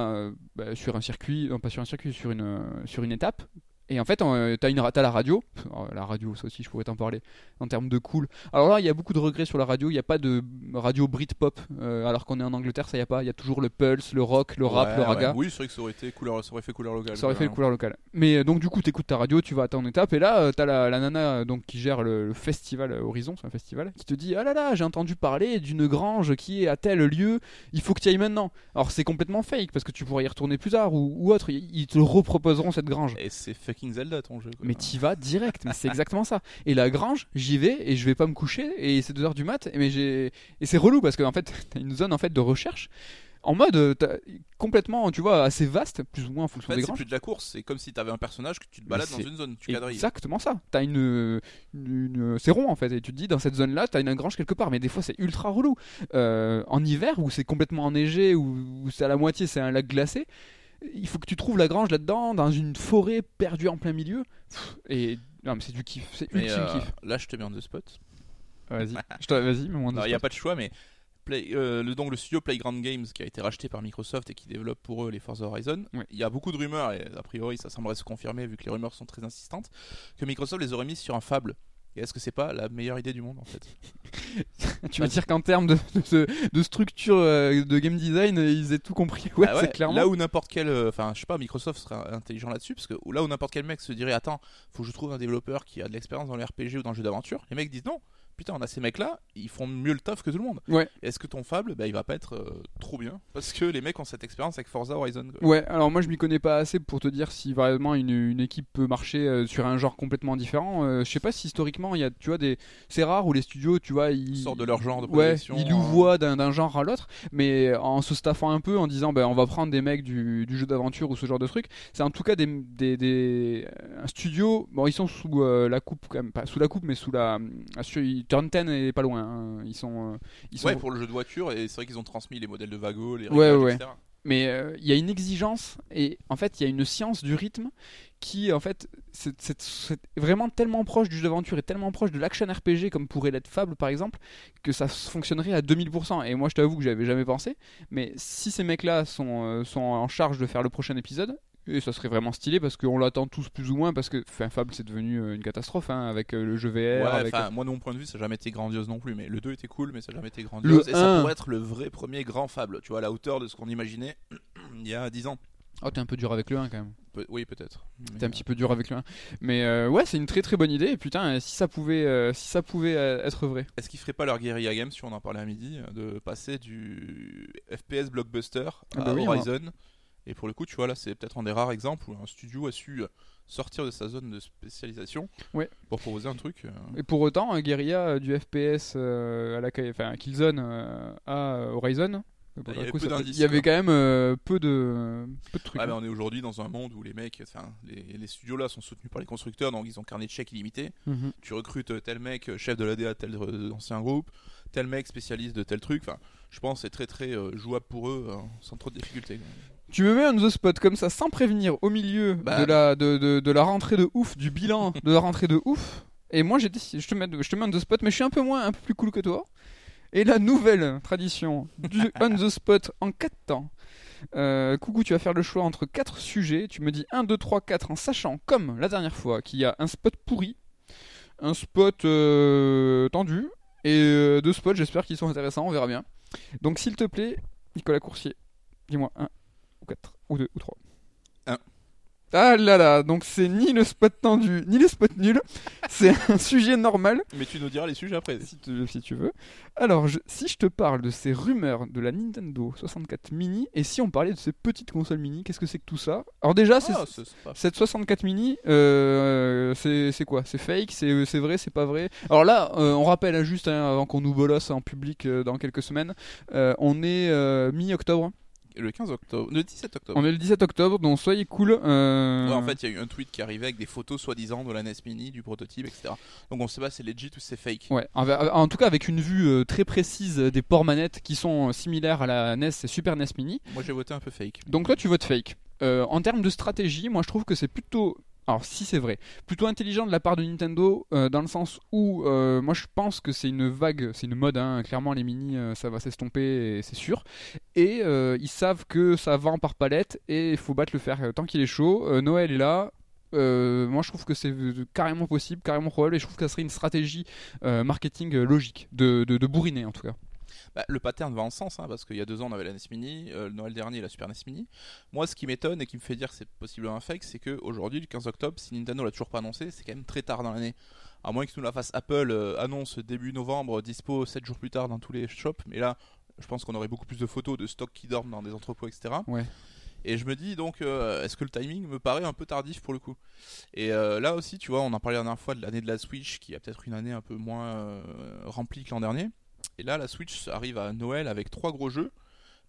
bah, sur un circuit, non pas sur un circuit, sur une, sur une étape. Et en fait, euh, t'as une, t'as la radio. Alors, la radio, ça aussi, je pourrais t'en parler en termes de cool. Alors là, il y a beaucoup de regrets sur la radio. Il n'y a pas de radio Britpop, euh, alors qu'on est en Angleterre, ça y a pas. Il y a toujours le pulse, le rock, le rap, Ouais, le raga. ouais. Oui, c'est vrai que ça aurait, été couleur, ça aurait fait couleur locale. Ça aurait fait le couleur locale. Mais euh, donc du coup, t'écoutes ta radio, tu vas à ton étape, et là, euh, t'as la, la nana donc qui gère le, le festival Horizon, c'est un festival, qui te dit ah là là, j'ai entendu parler d'une grange qui est à tel lieu, il faut que tu ailles maintenant. Alors c'est complètement fake parce que tu pourrais y retourner plus tard ou, ou autre. Ils ils te reproposeront cette grange. Et c'est fucking Zelda ton jeu. quoi. Mais t'y vas direct, mais c'est exactement ça. Et la grange, j'y vais et je vais pas me coucher et c'est 2h du mat, mais j'ai et c'est relou parce qu'en fait, t'as une zone en fait de recherche en mode euh, complètement, tu vois, assez vaste, plus ou moins en En fonction fait, des c'est granges. plus de la course, c'est comme si t'avais un personnage que tu te balades dans une zone, tu quadrilles. Exactement ça. T'as une, une, une- c'est rond en fait, et tu te dis dans cette zone-là, t'as une grange quelque part, mais des fois c'est ultra relou. Euh, en hiver où c'est complètement enneigé, où, où c'est à la moitié c'est un lac glacé, il faut que tu trouves la grange là-dedans, dans une forêt perdue en plein milieu. Pff, Et non mais c'est du kiff, c'est ultime euh, kiff. là, je te mets en deux spots. Vas-y, Je te- vas-y, mets-moi en Non, deux il n'y a pas de choix, mais Play- euh, le, donc le studio Playground Games qui a été racheté par Microsoft et qui développe pour eux les Forza Horizon, il y a beaucoup de rumeurs, et a priori ça semblerait se confirmer vu que les rumeurs sont très insistantes, que Microsoft les aurait mis sur un Fable. Et est-ce que c'est pas la meilleure idée du monde en fait Tu veux dire qu'en termes de, de, de structure euh, de game design, ils aient tout compris Ouais, Ah ouais, c'est clairement. Là où n'importe quel. euh, Enfin, je sais pas, Microsoft serait intelligent là-dessus, parce que là où n'importe quel mec se dirait Attends, faut que je trouve un développeur qui a de l'expérience dans le RPG ou dans le jeu d'aventure, les mecs disent Non, putain, on a ces mecs-là, ils font mieux le taf que tout le monde. Ouais. Est-ce que ton Fable, bah, il va pas être euh, trop bien Parce que les mecs ont cette expérience avec Forza Horizon. quoi. Ouais, alors moi je m'y connais pas assez pour te dire si vraiment une, une équipe peut marcher euh, sur un genre complètement différent. Euh, je sais pas si historiquement il y a, tu vois, des, c'est rare où les studios, tu vois, ils sortent de leur genre de Ouais, prédilection, ils hein. louvoient d'un genre à l'autre, mais en se staffant un peu, en disant ben on va prendre des mecs du, du jeu d'aventure ou ce genre de truc. C'est en tout cas des, des, des- un studio. Bon, ils sont sous euh, la coupe quand même, pas sous la coupe, mais sous la. sur- Turn 10 est pas loin. hein. Ils sont. euh, ils sont Ouais, pour le jeu de voiture, et c'est vrai qu'ils ont transmis les modèles de Vago, les Ouais, réglages, ouais. etc. Mais euh, il y a une exigence et en fait il y a une science du rythme qui en fait c'est c'est- c'est vraiment tellement proche du jeu d'aventure et tellement proche de l'action RPG comme pourrait l'être Fable par exemple que ça s- fonctionnerait à 2000%. Et moi je t'avoue que j'avais jamais pensé, mais si ces mecs là sont, euh, sont en charge de faire le prochain épisode, et ça serait vraiment stylé parce qu'on l'attend tous plus ou moins parce que enfin, Fable c'est devenu euh, une catastrophe hein, avec euh, le jeu VR. Ouais, avec... enfin, moi de mon point de vue, ça n'a jamais été grandiose non plus, mais le 2 était cool, mais ça n'a jamais été grandiose. Le et ça 1. pourrait être le vrai premier grand Fable, tu vois, à la hauteur de ce qu'on imaginait il y a 10 ans. Oh t'es un peu dur avec le 1 quand même. Pe- oui, peut-être. T'es un petit peu dur avec le 1. Mais euh, ouais, c'est une très très bonne idée. Et putain, euh, si ça pouvait, euh, si ça pouvait euh, être vrai. Est-ce qu'ils feraient pas leur guérilla games, si on en parlait à midi, euh, de passer du FPS blockbuster Ah à bah oui, Horizon Et pour le coup, tu vois, là, c'est peut-être un des rares exemples où un studio a su euh, sortir de sa zone de spécialisation Ouais. pour proposer un truc. euh, Et pour autant, un guérilla euh, du FPS à la, enfin, Killzone à Horizon. Il y avait coup, peu ça- d'indices, il y avait quoi. quand même euh, peu de peu de trucs. Mais hein. on est aujourd'hui dans un monde où les mecs, enfin, les, les studios là sont soutenus par les constructeurs, donc ils ont carnet de chèques illimité. Mhm. Tu recrutes tel mec, chef de l'ADA, tel ancien groupe, tel mec spécialiste de tel truc. Enfin, je pense que c'est très très euh, jouable pour eux, hein, sans trop de difficultés. Tu me mets on the spot comme ça sans prévenir au milieu Bah. de la de, de, de la rentrée de ouf, du bilan de la rentrée de ouf. Et moi j'ai décidé, je te mets je te mets on the spot, mais je suis un peu moins, un peu plus cool que toi. Et la nouvelle tradition du on the spot en 4 temps. Euh, coucou, tu vas faire le choix entre 4 sujets. Tu me dis 1, 2, 3, 4 en sachant, comme la dernière fois, qu'il y a un spot pourri, un spot euh, tendu et euh, deux spots, j'espère qu'ils sont intéressants, on verra bien. Donc s'il te plaît, Nicolas Coursier, dis-moi 1 ou 4 ou 2 ou 3. Un. Ah là là, donc c'est ni le spot tendu ni le spot nul, c'est un sujet normal Mais tu nous diras les sujets après. si tu, si tu veux. Alors, je- si je te parle de ces rumeurs de la Nintendo 64 mini, et si on parlait de ces petites consoles mini, qu'est-ce que c'est que tout ça? Alors déjà, Ah, c'est cette 64 mini, euh, c'est quoi? C'est fake? C'est c'est vrai? C'est pas vrai? Alors là, euh, on rappelle hein, juste, hein, avant qu'on nous bolosse en public euh, dans quelques semaines, euh, on est euh, mi-octobre. Le 15 octobre, le 17 octobre. On est le 17 octobre, donc soyez cool. euh, Ouais, en fait, il y a eu un tweet qui arrivait avec des photos soi-disant de la NES Mini, du prototype, etc. Donc on sait pas si c'est legit ou si c'est fake. Ouais, en, tout cas avec une vue euh, très précise des ports manettes qui sont euh, similaires à la NES et Super NES Mini. Moi j'ai voté un peu fake. Donc toi tu votes fake. Euh, en termes de stratégie, moi je trouve que c'est plutôt... Alors si c'est vrai, plutôt intelligent de la part de Nintendo euh, dans le sens où euh, moi je pense que c'est une vague, c'est une mode, hein, clairement les mini euh, ça va s'estomper c'est sûr. Et euh, ils savent que ça vend par palette et il faut battre le fer euh, tant qu'il est chaud. Euh, Noël est là. Moi je trouve que c'est carrément possible, carrément probable et je trouve que ça serait une stratégie marketing logique de, de, bourriner en tout cas. Bah, le pattern va en sens, hein, parce qu'il y a deux ans on avait la NES Mini, le Noël dernier la Super NES Mini. Moi ce qui m'étonne et qui me fait dire que c'est possiblement un fake, c'est qu'aujourd'hui, le 15 octobre, si Nintendo l'a toujours pas annoncé, c'est quand même très tard dans l'année. À moins que nous la fasse Apple, annonce début novembre, dispo 7 jours plus tard dans tous les shops, mais là je pense qu'on aurait beaucoup plus de photos de stocks qui dorment dans des entrepôts, etc. Ouais. Et je me dis donc, euh, est-ce que le timing me paraît un peu tardif pour le coup? Et euh, là aussi, tu vois, on en parlait la dernière fois de l'année de la Switch, qui a peut-être une année un peu moins euh, remplie que l'an dernier. Et là, la Switch arrive à Noël avec trois gros jeux,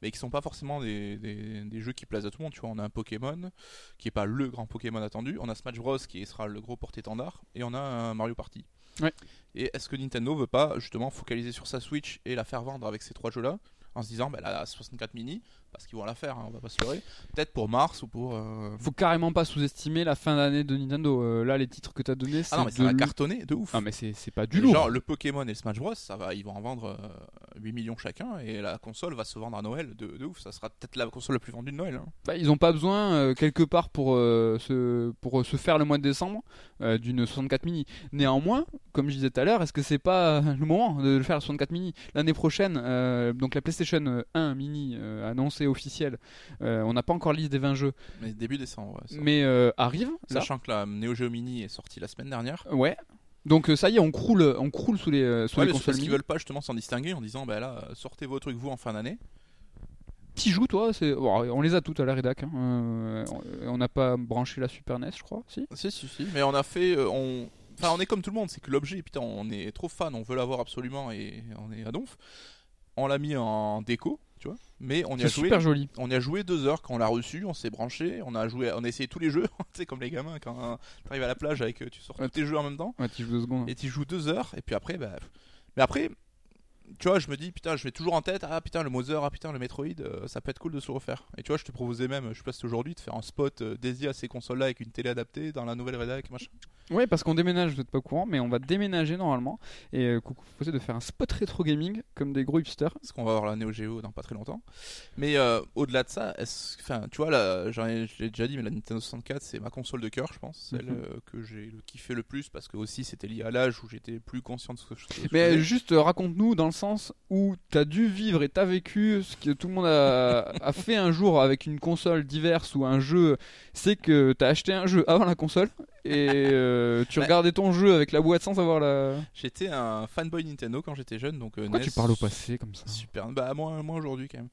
mais qui sont pas forcément des, des- des jeux qui plaisent à tout le monde. Tu vois, on a un Pokémon qui est pas le grand Pokémon attendu, on a Smash Bros qui sera le gros porte-étendard, et on a un Mario Party. Et est-ce que Nintendo veut pas justement focaliser sur sa Switch et la faire vendre avec ces trois jeux-là? En se disant, bah, la 64 mini, parce qu'ils vont la faire, hein, on va pas se leurrer, peut-être pour mars ou pour. euh, Faut carrément pas sous-estimer la fin d'année de Nintendo. Euh, là, les titres que t'as donnés, c'est Ah non, mais ça va cartonner de ouf. Ah, mais c'est pas du lourd. Genre le Pokémon et le Smash Bros, ça va, ils vont en vendre euh, 8 millions chacun et la console va se vendre à Noël de, de ouf. Ça sera peut-être la console la plus vendue de Noël. hein. Bah, ils ont pas besoin euh, quelque part pour euh, se pour se faire le mois de décembre d'une 64 mini. Néanmoins, comme je disais tout à l'heure, est-ce que c'est pas le moment de le faire la 64 mini? L'année prochaine Donc la PlayStation 1 mini euh, annoncée officielle, euh, on n'a pas encore liste des 20 jeux, Mais début décembre. ouais, mais euh, arrive. là. Sachant que la Neo Geo Mini est sortie la semaine dernière. Ouais. Donc euh, ça y est, on croule, on croule sous les euh, sous Ouais, les consoles parce qu'ils veulent pas justement s'en distinguer en disant bah là sortez vos trucs vous en fin d'année. T'y joues toi c'est... bon, On les a toutes à la rédac. hein. Euh, on n'a pas branché la Super NES, je crois. Si. Si si si. Mais on a fait euh, on Enfin, on est comme tout le monde, c'est que l'objet, putain, on est trop fan, on veut l'avoir absolument et on est à donf. On l'a mis en déco, tu vois, mais on y C'est a joué. super joli. On y a joué deux heures quand on l'a reçu, on s'est branché, on a joué, on a essayé tous les jeux, tu sais comme les gamins quand t'arrives à la plage avec tu sors Ouais. tous tes jeux en même temps Ouais, t'y joues deux secondes. et tu joues deux heures et puis après bah mais après tu vois je me dis putain je vais toujours en tête ah putain le Mother ah putain le Metroid euh, ça peut être cool de se refaire et tu vois je te proposais même je sais pas si aujourd'hui de faire un spot euh, dédié à ces consoles là avec une télé adaptée dans la nouvelle rédac machin Ouais, parce qu'on déménage, vous êtes pas au courant, mais on va déménager normalement. Et euh, coucou, proposer de faire un spot rétro gaming comme des gros hipsters. parce qu'on va avoir la Neo Geo dans pas très longtemps mais euh, au-delà de ça enfin tu vois là je l'ai déjà dit mais la Nintendo 64 c'est ma console de cœur je pense celle Mhm. euh, que j'ai kiffé le plus parce que aussi c'était lié à l'âge où j'étais plus conscient de ce que je je Mais faisais. juste raconte-nous dans le sens où t'as dû vivre et t'as vécu ce que tout le monde a, a fait un jour avec une console diverse ou un jeu. C'est que t'as acheté un jeu avant la console et euh, tu Bah. regardais ton jeu avec la boîte sans savoir la. J'étais un fanboy Nintendo quand j'étais jeune, donc euh, Pourquoi NES, tu parles au passé comme ça Super, bah moins, moins aujourd'hui quand même.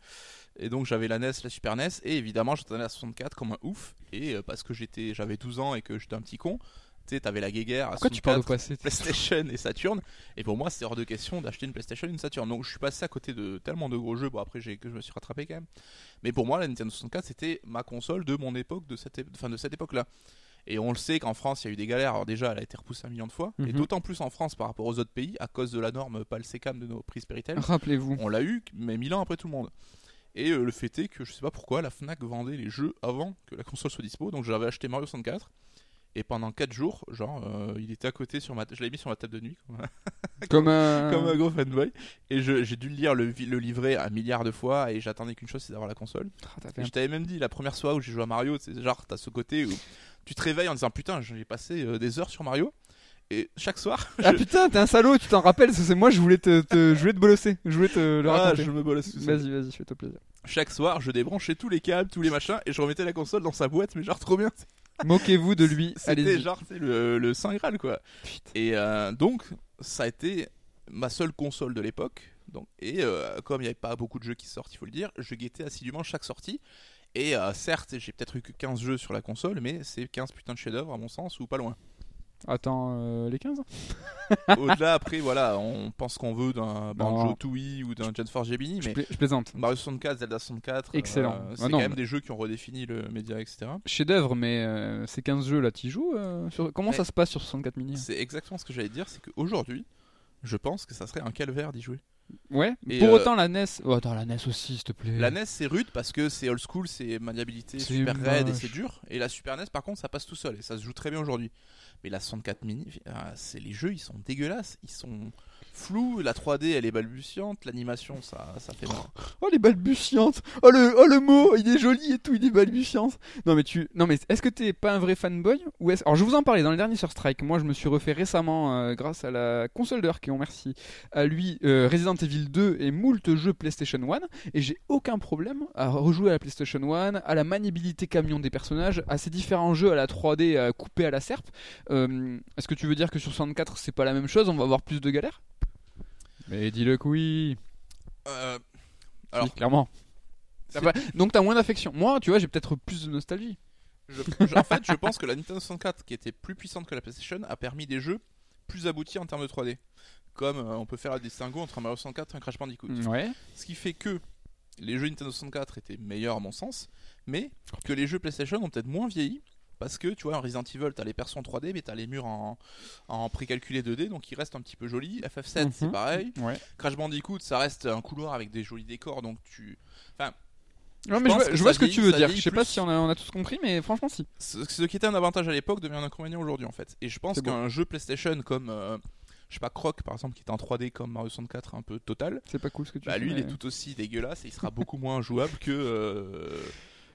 Et donc j'avais la NES, la Super NES, et évidemment j'attendais la 64 comme un ouf. Et euh, parce que j'étais, j'avais 12 ans et que j'étais un petit con, tu sais, t'avais la guéguerre à Pourquoi tu parles au 64, passé PlayStation et Saturn. Et pour moi, c'est hors de question d'acheter une PlayStation et une Saturn. Donc je suis passé à côté de tellement de gros jeux. Bon, après, que je me suis rattrapé quand même. Mais pour moi, la Nintendo 64, c'était ma console de mon époque, de cette, enfin, de cette époque-là. Et on le sait qu'en France, il y a eu des galères. Alors déjà, elle a été repoussée un million de fois. Et Mhm. d'autant plus en France par rapport aux autres pays, à cause de la norme PAL-SECAM de nos prises Péritel. Rappelez-vous. On l'a eu, mais mille ans après tout le monde. Et euh, le fait est que je sais pas pourquoi la Fnac vendait les jeux avant que la console soit dispo. Donc j'avais acheté Mario 64. Et pendant 4 jours, genre, euh, il était à côté sur ma. Je l'avais mis sur ma table de nuit, comme un, Comme un. comme un gros fanboy. Et j'ai dû le lire le, le livret un milliard de fois. Et j'attendais qu'une chose, c'est d'avoir la console. Ah, Et je t'avais même dit, la première soirée où j'ai joué à Mario, c'est genre, t'as ce côté où tu te réveilles en disant putain, j'ai passé euh, des heures sur Mario. Et chaque soir, Ah putain, t'es un salaud, tu t'en rappelles, c'est moi, je voulais te, te- je voulais te bolosser, je voulais te le Ah, raconter. je me seul. Vas-y, vas-y, fais-toi plaisir. chaque soir, je débranchais tous les câbles, tous les machins, et je remettais la console dans sa boîte, mais genre trop bien. Moquez-vous de lui, C'était genre le, le Saint Graal quoi. Putain. Et euh, donc, ça a été ma seule console de l'époque. Donc, et euh, comme il n'y avait pas beaucoup de jeux qui sortent, il faut le dire, je guettais assidûment chaque sortie. Et euh, certes, j'ai peut-être eu que 15 jeux sur la console, mais c'est 15 putains de chefs-d'œuvre à mon sens, ou pas loin. Attends, euh, les 15 Au-delà, après, voilà, on pense qu'on veut d'un Banjo. Tooie ou d'un Jet Force Gemini, je, mais pla- je plaisante. Mario 64, Zelda 64, Excellent. euh, c'est Ah quand même mais- des jeux qui ont redéfini le média, etc. Chef-d'œuvre, mais euh, ces 15 jeux là, t'y joues sur... Comment Mais- ça se passe sur 64 mini? C'est exactement ce que j'allais dire, c'est qu'aujourd'hui, je pense que ça serait un calvaire d'y jouer. Ouais, Et, pour euh, autant la NES. Oh, attends, la NES aussi, s'il te plaît. La NES c'est rude parce que c'est old school, c'est maniabilité C'est super raide et moche. c'est dur. Et la Super NES par contre ça passe tout seul et ça se joue très bien aujourd'hui. Mais la 64 mini, ah, c'est les jeux ils sont dégueulasses, ils sont flous, la 3D elle est balbutiante, l'animation ça, ça fait mal. Oh, les balbutiantes oh le, oh, le mot Il est joli et tout, il est balbutiant Non, mais tu. Non, mais est-ce que t'es pas un vrai fanboy ou est Alors, je vous en parlais dans le dernier sur Strike. Moi, je me suis refait récemment, euh, grâce à la console d'heure qui on merci à lui, euh, Resident Evil 2 et moult jeux PlayStation 1. Et j'ai aucun problème à rejouer à la PlayStation 1, à la maniabilité camion des personnages, à ces différents jeux à la 3D à couper à la serpe. Euh, est-ce que tu veux dire que sur 64 c'est pas la même chose? On va avoir plus de galères? Mais dis-le que oui. Euh, Alors- Oui, clairement. c'est- T'as pas- Donc t'as moins d'affection. Moi, tu vois, j'ai peut-être plus de nostalgie. je- je- en fait je pense que la Nintendo 64 qui était plus puissante que la PlayStation a permis des jeux plus aboutis en termes de 3D. Comme euh, on peut faire la distinguo entre un Mario 64 et un Crash Bandicoot. Ouais. Ce qui fait que les jeux Nintendo 64 étaient meilleurs à mon sens, mais que les jeux PlayStation ont peut-être moins vieilli. Parce que tu vois, en Resident Evil, t'as les persos en 3D, mais t'as les murs en, en précalculé 2D, donc ils restent un petit peu jolis. FF7, c'est Mhm. pareil. Ouais. Crash Bandicoot, ça reste un couloir avec des jolis décors, donc tu. Non, Je mais je vois, je ce que tu veux dire. Je sais pas si on a, on a tous compris, mais franchement, si. Ce, ce qui était un avantage à l'époque devient un inconvénient aujourd'hui en fait. Et je pense bon. qu'un jeu PlayStation comme. euh, je sais pas, Croc par exemple, qui était en 3D comme Mario 64, un peu total, C'est pas cool ce que tu bah lui il est tout aussi dégueulasse et il sera beaucoup moins jouable que euh,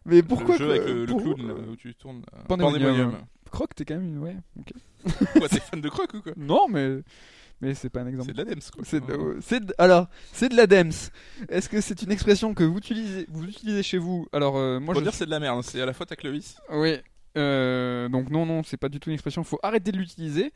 Mais pourquoi le jeu avec le, clown là, où tu tournes. euh, Pandemonium. Croc, t'es quand même une. Ouais. ok. Quoi, t'es fan de Croc ou quoi? Non, mais. Mais c'est pas un exemple. C'est de la Dems quoi. C'est de, euh, de- alors, c'est de la DEMS. Est-ce que c'est une expression que vous utilisez, vous utilisez chez vous? Alors, euh, moi, Pour je dire c'est de la merde, c'est à la fois ta Clovis. Oui. Euh, donc non, non, c'est pas du tout une expression. Faut arrêter de l'utiliser.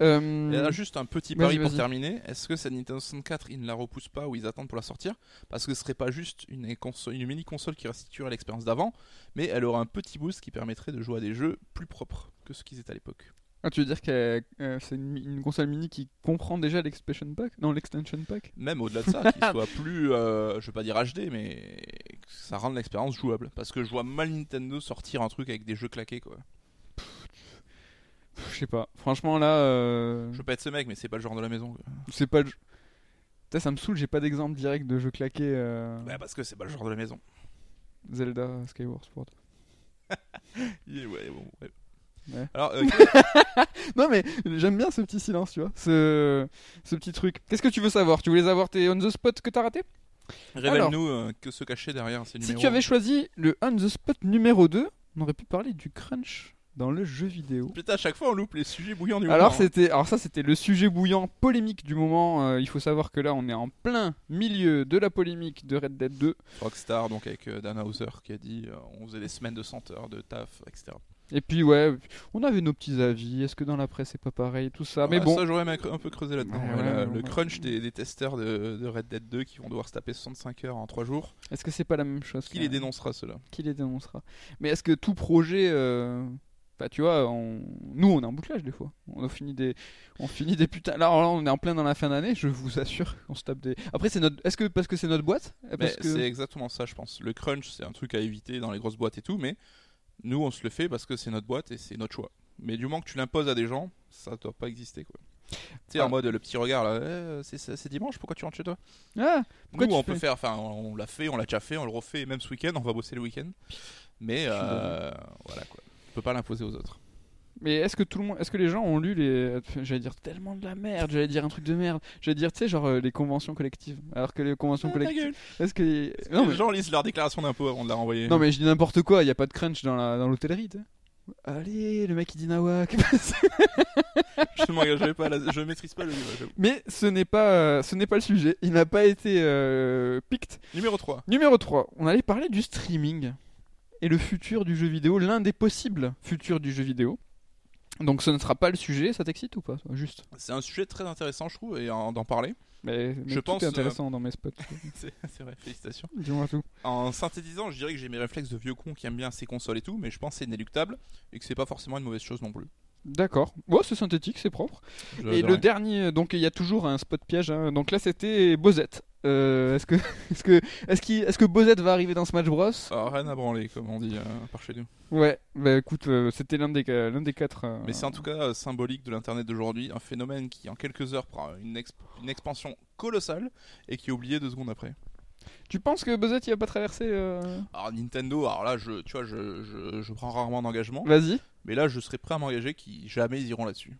Euh, Et là, juste un petit pari pour terminer. Est-ce que cette Nintendo 64, ils ne la repoussent pas ou ils attendent pour la sortir? Parce que ce serait pas juste une, console, une mini console qui restituerait l'expérience d'avant, mais elle aura un petit boost qui permettrait de jouer à des jeux plus propres que ce qu'ils étaient à l'époque. Ah, tu veux dire que euh, c'est une, console mini qui comprend déjà l'expansion pack? Non, l'extension pack. Même au-delà de ça, qu'il soit plus, euh, je vais pas dire HD, mais que ça rende l'expérience jouable. Parce que je vois mal Nintendo sortir un truc avec des jeux claqués quoi. Je sais pas. Franchement là, euh, Je veux pas être ce mec, mais c'est pas le genre de la maison. C'est pas. le Putain, ça me saoule. J'ai pas d'exemple direct de jeu claqué. euh, Bah, parce que c'est pas le genre de la maison. Zelda Skyward Sword. Yeah, ouais, bon, ouais. Ouais. Alors, euh, Non mais j'aime bien ce petit silence, tu vois, ce, ce petit truc. Qu'est-ce que tu veux savoir? Tu voulais savoir tes on the spot que t'as raté? Révèle-nous euh, que se cachait derrière ces Si numéros. tu avais choisi le on the spot numéro 2, on aurait pu parler du crunch dans le jeu vidéo. Putain, à chaque fois on loupe les sujets bouillants du Alors moment. c'était, alors ça c'était le sujet bouillant polémique du moment. Euh, il faut savoir que là on est en plein milieu de la polémique de Red Dead 2. Rockstar, donc avec euh, Dan Hauser qui a dit euh, on faisait des semaines de 100 heures de taf, etc. Et puis ouais, on avait nos petits avis. Est-ce que dans la presse c'est pas pareil, tout ça. Mais Ouais, bon, Ça, j'aurais un peu creusé là-dedans. Ouais, Ouais, le crunch des, des testeurs de, de Red Dead 2 qui vont devoir se taper 65 heures en 3 jours. est-ce que c'est pas la même chose Qui les dénoncera, ceux-là? Qui les dénoncera? Mais est-ce que tout projet, euh, bah tu vois, on... nous on est en bouclage des fois. On a fini des, on finit des putains. Là, on est en plein dans la fin d'année. Je vous assure qu'on se tape des. Après c'est notre. Est-ce que parce que c'est notre boîte? Que C'est exactement ça, je pense. Le crunch, c'est un truc à éviter dans les grosses boîtes et tout, mais nous, on se le fait parce que c'est notre boîte et c'est notre choix. Mais du moment que tu l'imposes à des gens, ça doit pas exister, quoi. Tu sais, Ah. en mode le petit regard là, Eh, c'est dimanche, pourquoi tu rentres chez toi? Ah, Nous, on peut faire, enfin, on l'a fait, on l'a déjà fait, on le refait, même ce week-end, on va bosser le week-end. Mais euh, voilà quoi. On peut pas l'imposer aux autres. Mais est-ce que tout le monde, est-ce que les gens ont lu les, j'allais dire tellement de la merde, j'allais dire un truc de merde, j'allais dire tu sais genre euh, les conventions collectives, alors que les conventions Ah, ta collectives, gueule. est-ce que les... Non, mais les gens lisent leur déclaration d'impôt avant de la renvoyer. non mais je dis n'importe quoi, il y a pas de crunch dans la dans l'hôtellerie. Allez, le mec il dit nawak. je m'engagerai pas, là, je maîtrise pas le livre. j'avoue. Mais ce n'est pas, euh, ce n'est pas le sujet. Il n'a pas été euh, picked. Numéro 3. Numéro 3. On allait parler du streaming et le futur du jeu vidéo, l'un des possibles futurs du jeu vidéo. Donc ce ne sera pas le sujet, ça t'excite ou pas Juste? C'est un sujet très intéressant, je trouve, et en- d'en parler. Mais, mais Je tout pense, est intéressant dans mes spots. c'est vrai, félicitations. Dis-moi tout. En synthétisant, je dirais que j'ai mes réflexes de vieux con qui aiment bien ces consoles et tout, mais je pense que c'est inéluctable et que c'est pas forcément une mauvaise chose non plus. D'accord. Ouais, c'est synthétique, c'est propre. Je- et le rien. dernier, donc il y a toujours un spot piège. hein. Donc là, c'était Bozette. Euh, est-ce que, est-ce que, est-ce qu'il, est-ce que Bozette va arriver dans Smash Bros? Ah, rien à branler, comme on dit euh, par chez nous. Ouais. Bah écoute, euh, c'était l'un des, l'un des quatre. euh, Mais c'est en tout cas euh, symbolique de l'internet d'aujourd'hui, un phénomène qui en quelques heures prend une, exp- une expansion colossale et qui est oublié deux secondes après. Tu penses que Bozette il va pas traverser euh, Alors Nintendo, alors là, je, tu vois, je, je, je prends rarement d'engagement, Vas-y. mais là, je serais prêt à m'engager qui jamais ils iront là-dessus.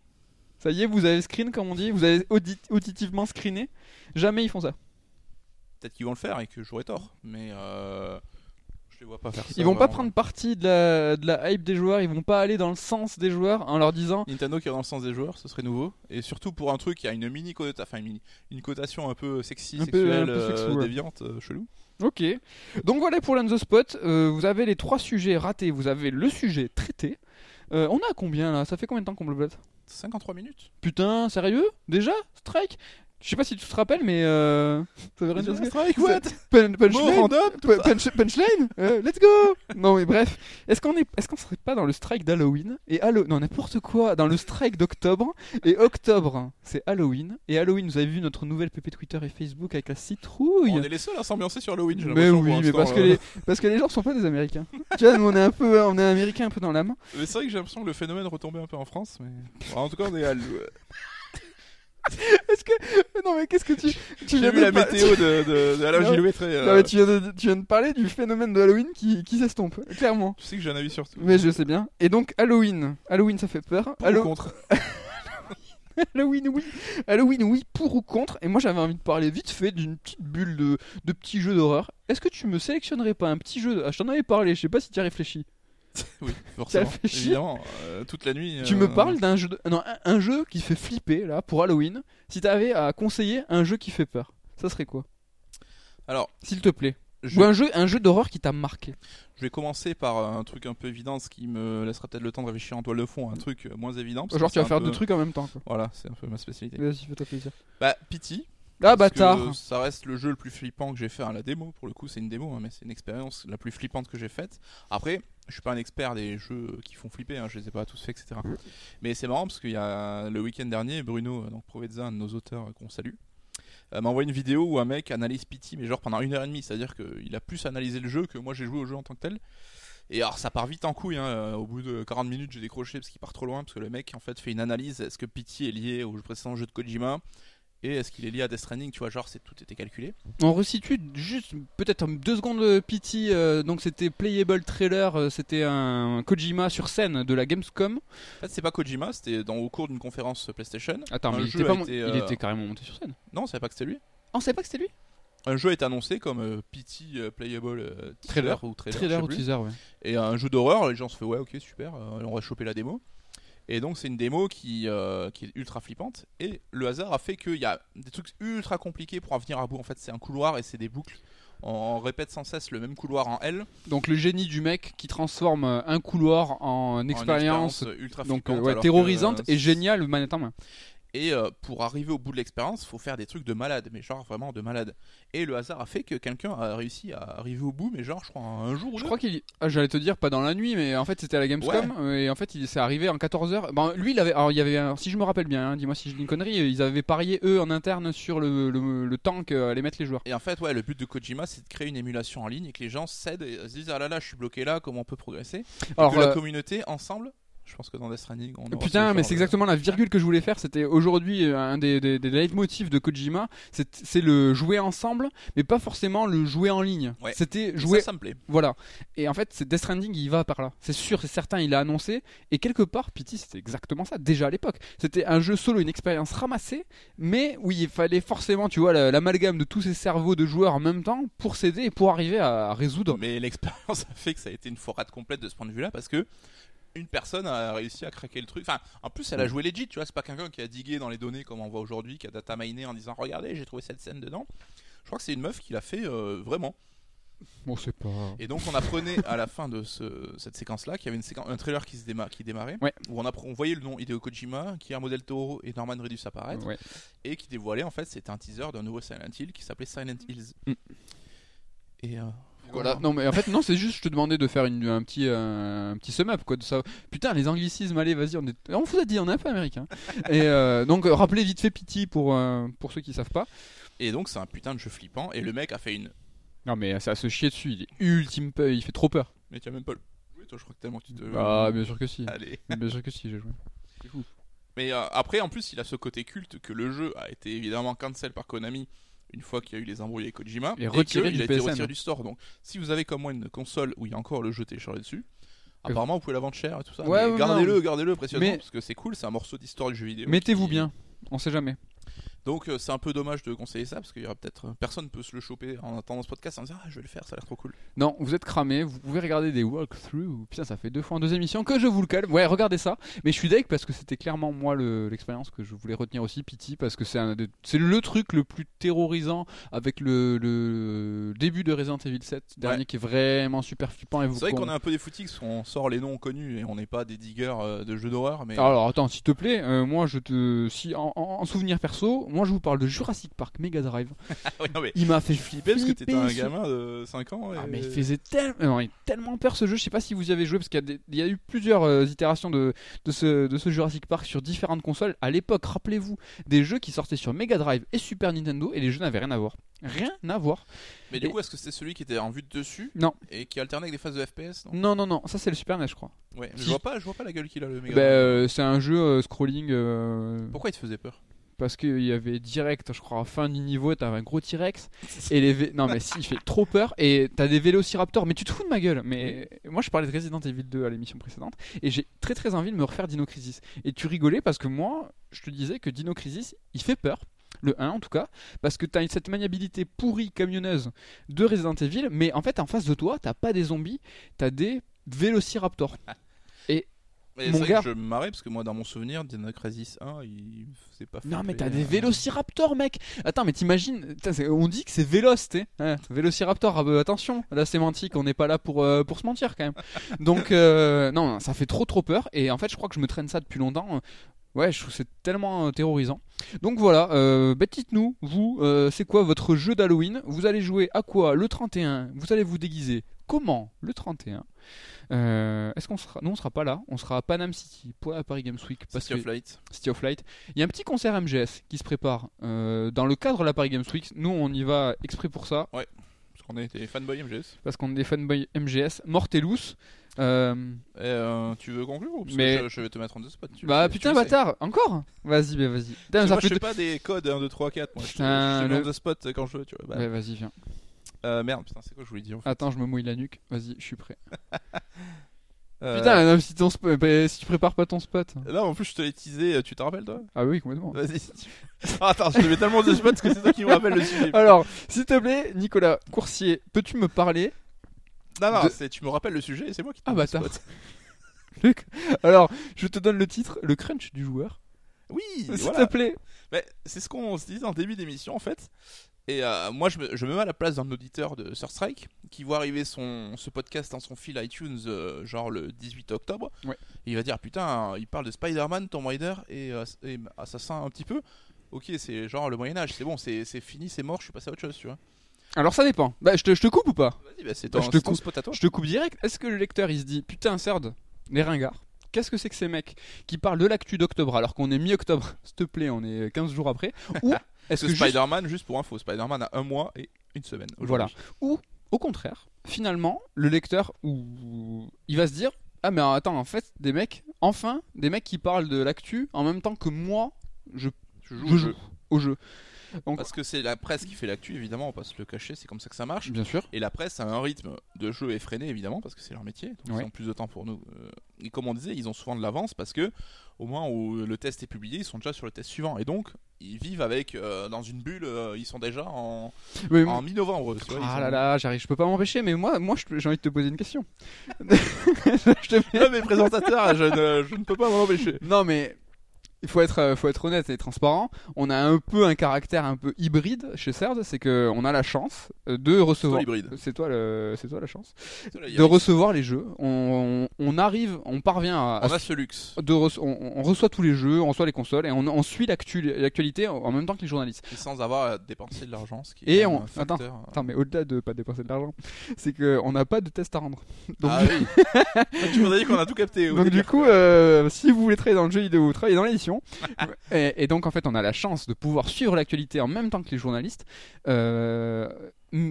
Ça y est, vous avez screen comme on dit, vous avez audit- auditivement screené. Jamais ils font ça. Peut-être qu'ils vont le faire et que j'aurai tort, mais euh, je les vois pas faire ça. Ils vont pas prendre parti de la, de la hype des joueurs, ils vont pas aller dans le sens des joueurs en leur disant Nintendo qui est dans le sens des joueurs, ce serait nouveau. Et surtout pour un truc qui a une mini cotation, enfin une, mini- une cotation un peu sexy, Un peu- sexuelle, un peu euh, sexuelle, ouais. déviante, euh, chelou. Ok. Donc voilà pour l'On the Spot. Euh, vous avez les trois sujets ratés, vous avez le sujet traité. Euh, on a combien là? Ça fait combien de temps qu'on blablote 53 minutes Putain, sérieux? Déjà? Strike? Je sais pas si tu te rappelles, mais euh... ça veut rien dire ce que- Strike, what? Punchline punchline? Euh, Let's go Non mais bref, est-ce qu'on est, est-ce qu'on serait pas dans le strike d'Halloween et Hallo... non n'importe quoi, dans le strike d'octobre et octobre? C'est Halloween et Halloween vous avez vu notre nouvelle PP Twitter et Facebook avec la citrouille? On est les seuls à s'ambiancer sur Halloween, j'ai mais oui, mais parce que là. les parce que les gens sont pas des Américains. tu vois, nous on est un peu on est américains un peu dans l'âme. Mais c'est vrai que j'ai l'impression que le phénomène retombait un peu en France, mais. En tout cas, on est à Est-ce que non mais qu'est-ce que tu tu viens de la par- météo de, de, de Non, très. euh, Non mais tu viens de tu viens de parler du phénomène de Halloween qui qui s'estompe clairement. Tu sais que j'ai un avis sur tout. Mais je sais bien. Et donc Halloween, Halloween ça fait peur. Pour ou contre Halloween oui, Halloween oui, pour ou contre. Et moi j'avais envie de parler vite fait d'une petite bulle de, de petits jeux d'horreur. Est-ce que tu me sélectionnerais pas un petit jeu de... ah, Je t'en avais parlé, je sais pas si tu as réfléchi. Oui, forcément. Évidemment, euh, toute la nuit. Tu euh, me parles d'un jeu, de- non, un, un jeu qui fait flipper là pour Halloween. Si t'avais à conseiller un jeu qui fait peur, ça serait quoi? Alors, S'il te plaît. je, Ou un jeu, un jeu d'horreur qui t'a marqué. je vais commencer par un truc un peu évident, ce qui me laissera peut-être le temps de réfléchir en toile de fond, un truc euh, moins évident. Genre tu vas faire deux trucs en même temps. Quoi. Voilà, c'est un peu ma spécialité. Vas-y, fais-toi plaisir. Bah, Pity. Ah bâtard. Ça reste le jeu le plus flippant que j'ai fait à la démo. Pour le coup, c'est une démo, hein, mais c'est une expérience la plus flippante que j'ai faite. Après, je suis pas un expert des jeux qui font flipper, hein, je les ai pas tous faits, etc. Mais c'est marrant parce qu'il y a le week-end dernier, Bruno, euh, donc Provezza, un de nos auteurs euh, qu'on salue, euh, m'a envoyé une vidéo où un mec analyse Pity, mais genre pendant une heure et demie. C'est-à-dire qu'il a plus analysé le jeu que moi j'ai joué au jeu en tant que tel. Et alors ça part vite en couille, hein. au bout de 40 minutes j'ai décroché parce qu'il part trop loin, parce que le mec en fait fait une analyse, est-ce que Pity est lié au précédent jeu de Kojima? Et est-ce qu'il est lié à Death Stranding, tu vois, genre c'est tout était calculé. On resitue juste peut-être deux secondes Pity. euh, donc c'était playable trailer. euh, c'était un Kojima sur scène de la Gamescom. En fait c'est pas Kojima, c'était dans, au cours d'une conférence PlayStation. Attends, mais il jeu était, pas a mon- été, il euh, était carrément monté sur scène. Non, c'est pas que c'était lui. Ah, on savait pas que c'était lui? Un jeu est annoncé comme Pity Playable teaser Trailer. ou trailer, Trailer ou teaser, ouais. Et un jeu d'horreur, les gens se font ouais ok super, on va choper la démo. Et donc c'est une démo qui, euh, qui est ultra flippante. Et le hasard a fait qu'il y a des trucs ultra compliqués pour en venir à bout. En fait c'est un couloir et c'est des boucles. On, répète sans cesse le même couloir en L. Donc le génie du mec qui transforme un couloir en en expérience. ultra Donc flippante, ouais, alors terrorisante que, euh, et géniale manette en main. Et euh, pour arriver au bout de l'expérience, faut faire des trucs de malade, mais genre vraiment de malade. Et le hasard a fait que quelqu'un a réussi à arriver au bout, mais genre je crois un jour ou Je deux. crois qu'il. Ah, J'allais te dire pas dans la nuit, mais en fait c'était à la Gamescom euh, et en fait il s'est arrivé en 14h. Bon, lui il avait. Alors il y avait. un- Si je me rappelle bien, hein, dis-moi si je dis une connerie, ils avaient parié eux en interne sur le, le, le temps qu'allaient mettre les joueurs. Et en fait, ouais, le but de Kojima, c'est de créer une émulation en ligne et que les gens cèdent et se disent ah là là, je suis bloqué là, comment on peut progresser? Et Alors, que la euh, communauté ensemble. Je pense que dans Death Stranding, on Putain, mais c'est exactement la virgule que je voulais faire. C'était aujourd'hui euh, un des, des, des leitmotifs de Kojima. C'est le jouer ensemble, mais pas forcément le jouer en ligne. Ouais. C'était jouer Ça, ça me plaît. Voilà. Et en fait, c'est Death Stranding, il va par là. C'est sûr, c'est certain, il a annoncé. Et quelque part, Pity, c'était exactement ça, déjà à l'époque. C'était un jeu solo, une expérience ramassée, mais où il fallait forcément, tu vois, la- l'amalgame de tous ces cerveaux de joueurs en même temps pour s'aider et pour arriver à résoudre. Mais l'expérience a fait que ça a été une forade complète de ce point de vue-là parce que une personne a réussi à craquer le truc. Enfin, en plus, elle a joué legit, tu vois. C'est pas quelqu'un qui a digué dans les données comme on voit aujourd'hui, qui a data miné en disant regardez, j'ai trouvé cette scène dedans. Je crois que c'est une meuf qui l'a fait euh, vraiment. Bon, c'est pas. Et donc on apprenait à la fin de ce- cette séquence-là qu'il y avait une séquence, un trailer qui, se déma- qui démarrait, Ouais. où on, on voyait le nom Hideo Kojima, Guillermo del Toro et Norman Reedus apparaître, Ouais. et qui dévoilait en fait c'était un teaser d'un nouveau Silent Hill qui s'appelait Silent Hills. Mm. Et euh, Voilà. Non, mais en fait, non, c'est juste, je te demandais de faire une- un petit, euh, un petit sum up, quoi, de ça. Putain, les anglicismes, allez, vas-y, on, est... on vous a dit, on est un peu américain. et euh, donc, rappelez vite fait Pity pour, euh, pour ceux qui savent pas. Et donc c'est un putain de jeu flippant, et le mec a fait une. Non, mais c'est à se chier dessus, il est ultime peu, il fait trop peur. Mais tu as même pas le. Oui, toi je crois que tellement tu te. Ah, bien sûr que si. Allez. bien sûr que si, j'ai joué. Mais euh, après, en plus, il a ce côté culte que le jeu a été évidemment cancel par Konami une fois qu'il y a eu les embrouilles avec Kojima Et retiré que du il a été PSN. retiré du store. Donc, si vous avez comme moi une console où il y a encore le jeu téléchargé dessus, apparemment vous pouvez la vendre cher et tout ça. Ouais, mais ouais, gardez-le, gardez-le précieusement Mais- parce que c'est cool, c'est un morceau d'histoire du jeu vidéo. Mettez-vous qui- bien, on sait jamais. Donc euh, c'est un peu dommage de conseiller ça parce qu'il y aura peut-être euh, personne peut se le choper en attendant ce podcast en disant ah je vais le faire, ça a l'air trop cool. Non, vous êtes cramé, vous pouvez regarder des walkthroughs. Putain, ça fait deux fois en deux émissions que je vous le calme. Ouais, regardez ça. Mais je suis deg parce que c'était clairement moi le- l'expérience que je voulais retenir aussi, Pity, parce que c'est le truc le plus terrorisant avec le, le début de Resident Evil 7 dernier Ouais. qui est vraiment super flippant. et vous C'est vrai qu'on est un peu des footix, on sort les noms connus et on n'est pas des diggers euh, de jeux d'horreur, mais Alors attends, s'il te plaît, euh, moi je te, si en, en- en souvenir perso, moi Moi, je vous parle de Jurassic Park Mega Drive. Ah oui, non, mais Il m'a fait je flippais parce que t'étais un flipper, gamin de 5 ans. Ah, et- mais il faisait tellement, tellement peur ce jeu. Je sais pas si vous y avez joué parce qu'il y, a y eu plusieurs euh, itérations de, de, ce, de ce Jurassic Park sur différentes consoles. À l'époque, rappelez-vous, des jeux qui sortaient sur Mega Drive et Super Nintendo et les jeux n'avaient rien à voir. Rien à voir. Mais du Et- coup, est-ce que c'était celui qui était en vue de dessus Non. Et qui alternait avec des phases de FPS non? Non, non, non, ça c'est le Super NES, je crois. Ouais, je Si. vois pas, je vois pas la gueule qu'il a le méga. Bah, Drive. euh, c'est un jeu euh, scrolling Pourquoi il te faisait peur? Parce qu'il y avait direct, je crois, à fin du niveau, t'avais un gros T-Rex et les vé- non mais si, il fait trop peur et t'as des vélociraptors. Mais tu te fous de ma gueule Mais moi, je parlais de Resident Evil 2 à l'émission précédente et j'ai très très envie de me refaire Dino Crisis. Et tu rigolais parce que moi, je te disais que Dino Crisis, il fait peur. Le 1 en tout cas, parce que t'as cette maniabilité pourrie camionneuse de Resident Evil, mais en fait en face de toi, t'as pas des zombies, t'as des vélociraptors. Mais Mon c'est gars. que je me marrais parce que moi, dans mon souvenir, Dino Crisis 1, il faisait pas Non mais t'as des euh. vélociraptors mec. Attends mais t'imagines, c'est- on dit que c'est véloce t'es hein, Vélociraptor, ah bah, attention, la sémantique on n'est pas là pour, euh, pour se mentir quand même. Donc euh, non, ça fait trop trop peur. Et en fait je crois que je me traîne ça depuis longtemps. Ouais je trouve c'est tellement euh, terrorisant. Donc voilà, euh, bah, dites-nous, vous, euh, c'est quoi votre jeu d'Halloween? Vous allez jouer à quoi le 31 Vous allez vous déguiser comment le 31 Euh, Est-ce qu'on sera... Nous on sera pas là, on sera à Panam City pour la Paris Games Week parce City of Light. City of Light. Il y a un petit concert MGS qui se prépare euh, dans le cadre de la Paris Games Week. Nous, on y va exprès pour ça, Parce qu'on est des fanboys MGS. parce qu'on est des fanboys MGS, Mortelous. Euh, Et, euh, tu veux conclure ou parce Mais- que je, je vais te mettre en deux spots. tu- bah tu- putain, tu sais. bâtard, encore? Vas-y, vas-y. Moi, je fais deux- pas des codes 1, 2, 3, 4. Moi, je, Putain, je, je le- lance de spot quand je veux, tu vois. Bah, Ouais, vas-y, viens. Euh, merde, putain, c'est quoi que je voulais dire en fait Attends, je me mouille la nuque. Vas-y, je suis prêt. Euh, Putain, non, si, ton sp- bah, si tu prépares pas ton spot. Là, en plus, je te l'ai teasé, tu te rappelles toi? Ah oui, complètement. Vas-y. Ah, attends, je te mets tellement de spots que c'est toi qui me rappelle le sujet. Alors, s'il te plaît, Nicolas Coursier, peux-tu me parler Non, non, de- c'est- tu me rappelles le sujet et c'est moi qui te Ah, donne le bâtard. spot. Le- Alors, je te donne le titre, le crunch du joueur. Oui, S'il voilà. te plaît. Mais c'est ce qu'on se disait en début d'émission en fait. Et euh, moi, je me, je me mets à la place d'un auditeur de Surstrike qui voit arriver son, ce podcast dans son fil iTunes, euh, genre le 18 octobre. Ouais. Et il va dire Putain, il parle de Spider-Man, Tomb Raider et, euh, et Assassin un petit peu. Ok, c'est genre le Moyen-Âge, c'est bon, c'est fini, c'est mort, je suis passé à autre chose, tu vois. Alors, ça dépend. Bah, je te, je te coupe ou pas Vas-y, bah, c'est Bah, ton, je te coupe. spot à toi. Je te coupe direct. Est-ce que le lecteur il se dit putain Serd, les ringards Qu'est-ce que c'est que ces mecs qui parlent de l'actu d'octobre alors qu'on est mi-octobre S'il te plaît, on est 15 jours après. Ou est-ce que Spider-Man, juste pour info, Spider-Man a un mois et une semaine. Voilà. aujourd'hui. au contraire, finalement, le lecteur ou il va se dire ah mais attends en fait des mecs, enfin des mecs qui parlent de l'actu en même temps que moi je, Je joue je au joue jeu. au jeu. Donc Parce que c'est la presse qui fait l'actu, évidemment, on va pas se le cacher, c'est comme ça que ça marche. bien sûr. Et la presse a un rythme de jeu effréné évidemment parce que c'est leur métier, donc Ouais. ils ont plus de temps pour nous. Euh, Et comme on disait, ils ont souvent de l'avance parce que au moment où le test est publié, ils sont déjà sur le test suivant et donc ils vivent avec euh, dans une bulle. euh, ils sont déjà en, en mi-novembre. ah là là, j'arrive, je peux pas m'empêcher, mais moi, moi, j'ai envie de te poser une question. je te Non mais présentateur, je ne, je ne peux pas m'en empêcher. Non mais il faut être, euh, faut être honnête et transparent. On a un peu un caractère un peu hybride chez Cerd, c'est que on a la chance euh, de recevoir. C'est toi, le, c'est toi la chance de recevoir les jeux. On, on, arrive, on parvient à, à On a ce luxe. de on, on reçoit tous les jeux, on reçoit les consoles et on, on suit l'actu- l'actualité en même temps que les journalistes. Et sans avoir à dépenser de l'argent, ce qui Et est on- facteur. Attends, mais au-delà de pas dépenser de l'argent, c'est que on n'a pas de test à rendre. Donc, ah oui. tu m'as dit qu'on a tout capté. Donc du coup, euh, si vous voulez travailler dans le jeu vidéo, travaillez dans l'édition. et, et donc en fait, on a la chance de pouvoir suivre l'actualité en même temps que les journalistes, euh,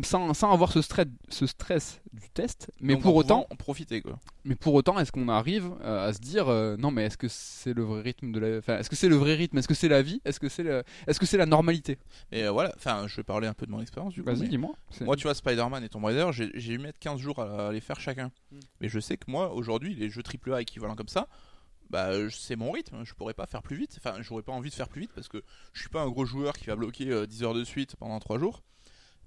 sans, sans avoir ce stress, ce stress du test. Mais Donc, pour autant, en profiter quoi. mais pour autant, est-ce qu'on arrive euh, à se dire euh, non, mais est-ce que c'est le vrai rythme de la, enfin, est-ce que c'est le vrai rythme, est-ce que c'est la vie, est-ce que c'est le... est-ce que c'est la normalité? Et euh, voilà, enfin, je vais parler un peu de mon expérience du coup. Vas-y, dis-moi. Moi, tu vois, Spider-Man et Tomb Raider, j'ai dû mettre 15 jours à, à les faire chacun. Mm. Mais je sais que moi, aujourd'hui, les jeux AAA équivalents comme ça, bah, euh, c'est mon rythme. Je pourrais pas faire plus vite. Enfin, j'aurais pas envie de faire plus vite parce que je suis pas un gros joueur qui va bloquer euh, 10 heures de suite pendant 3 jours.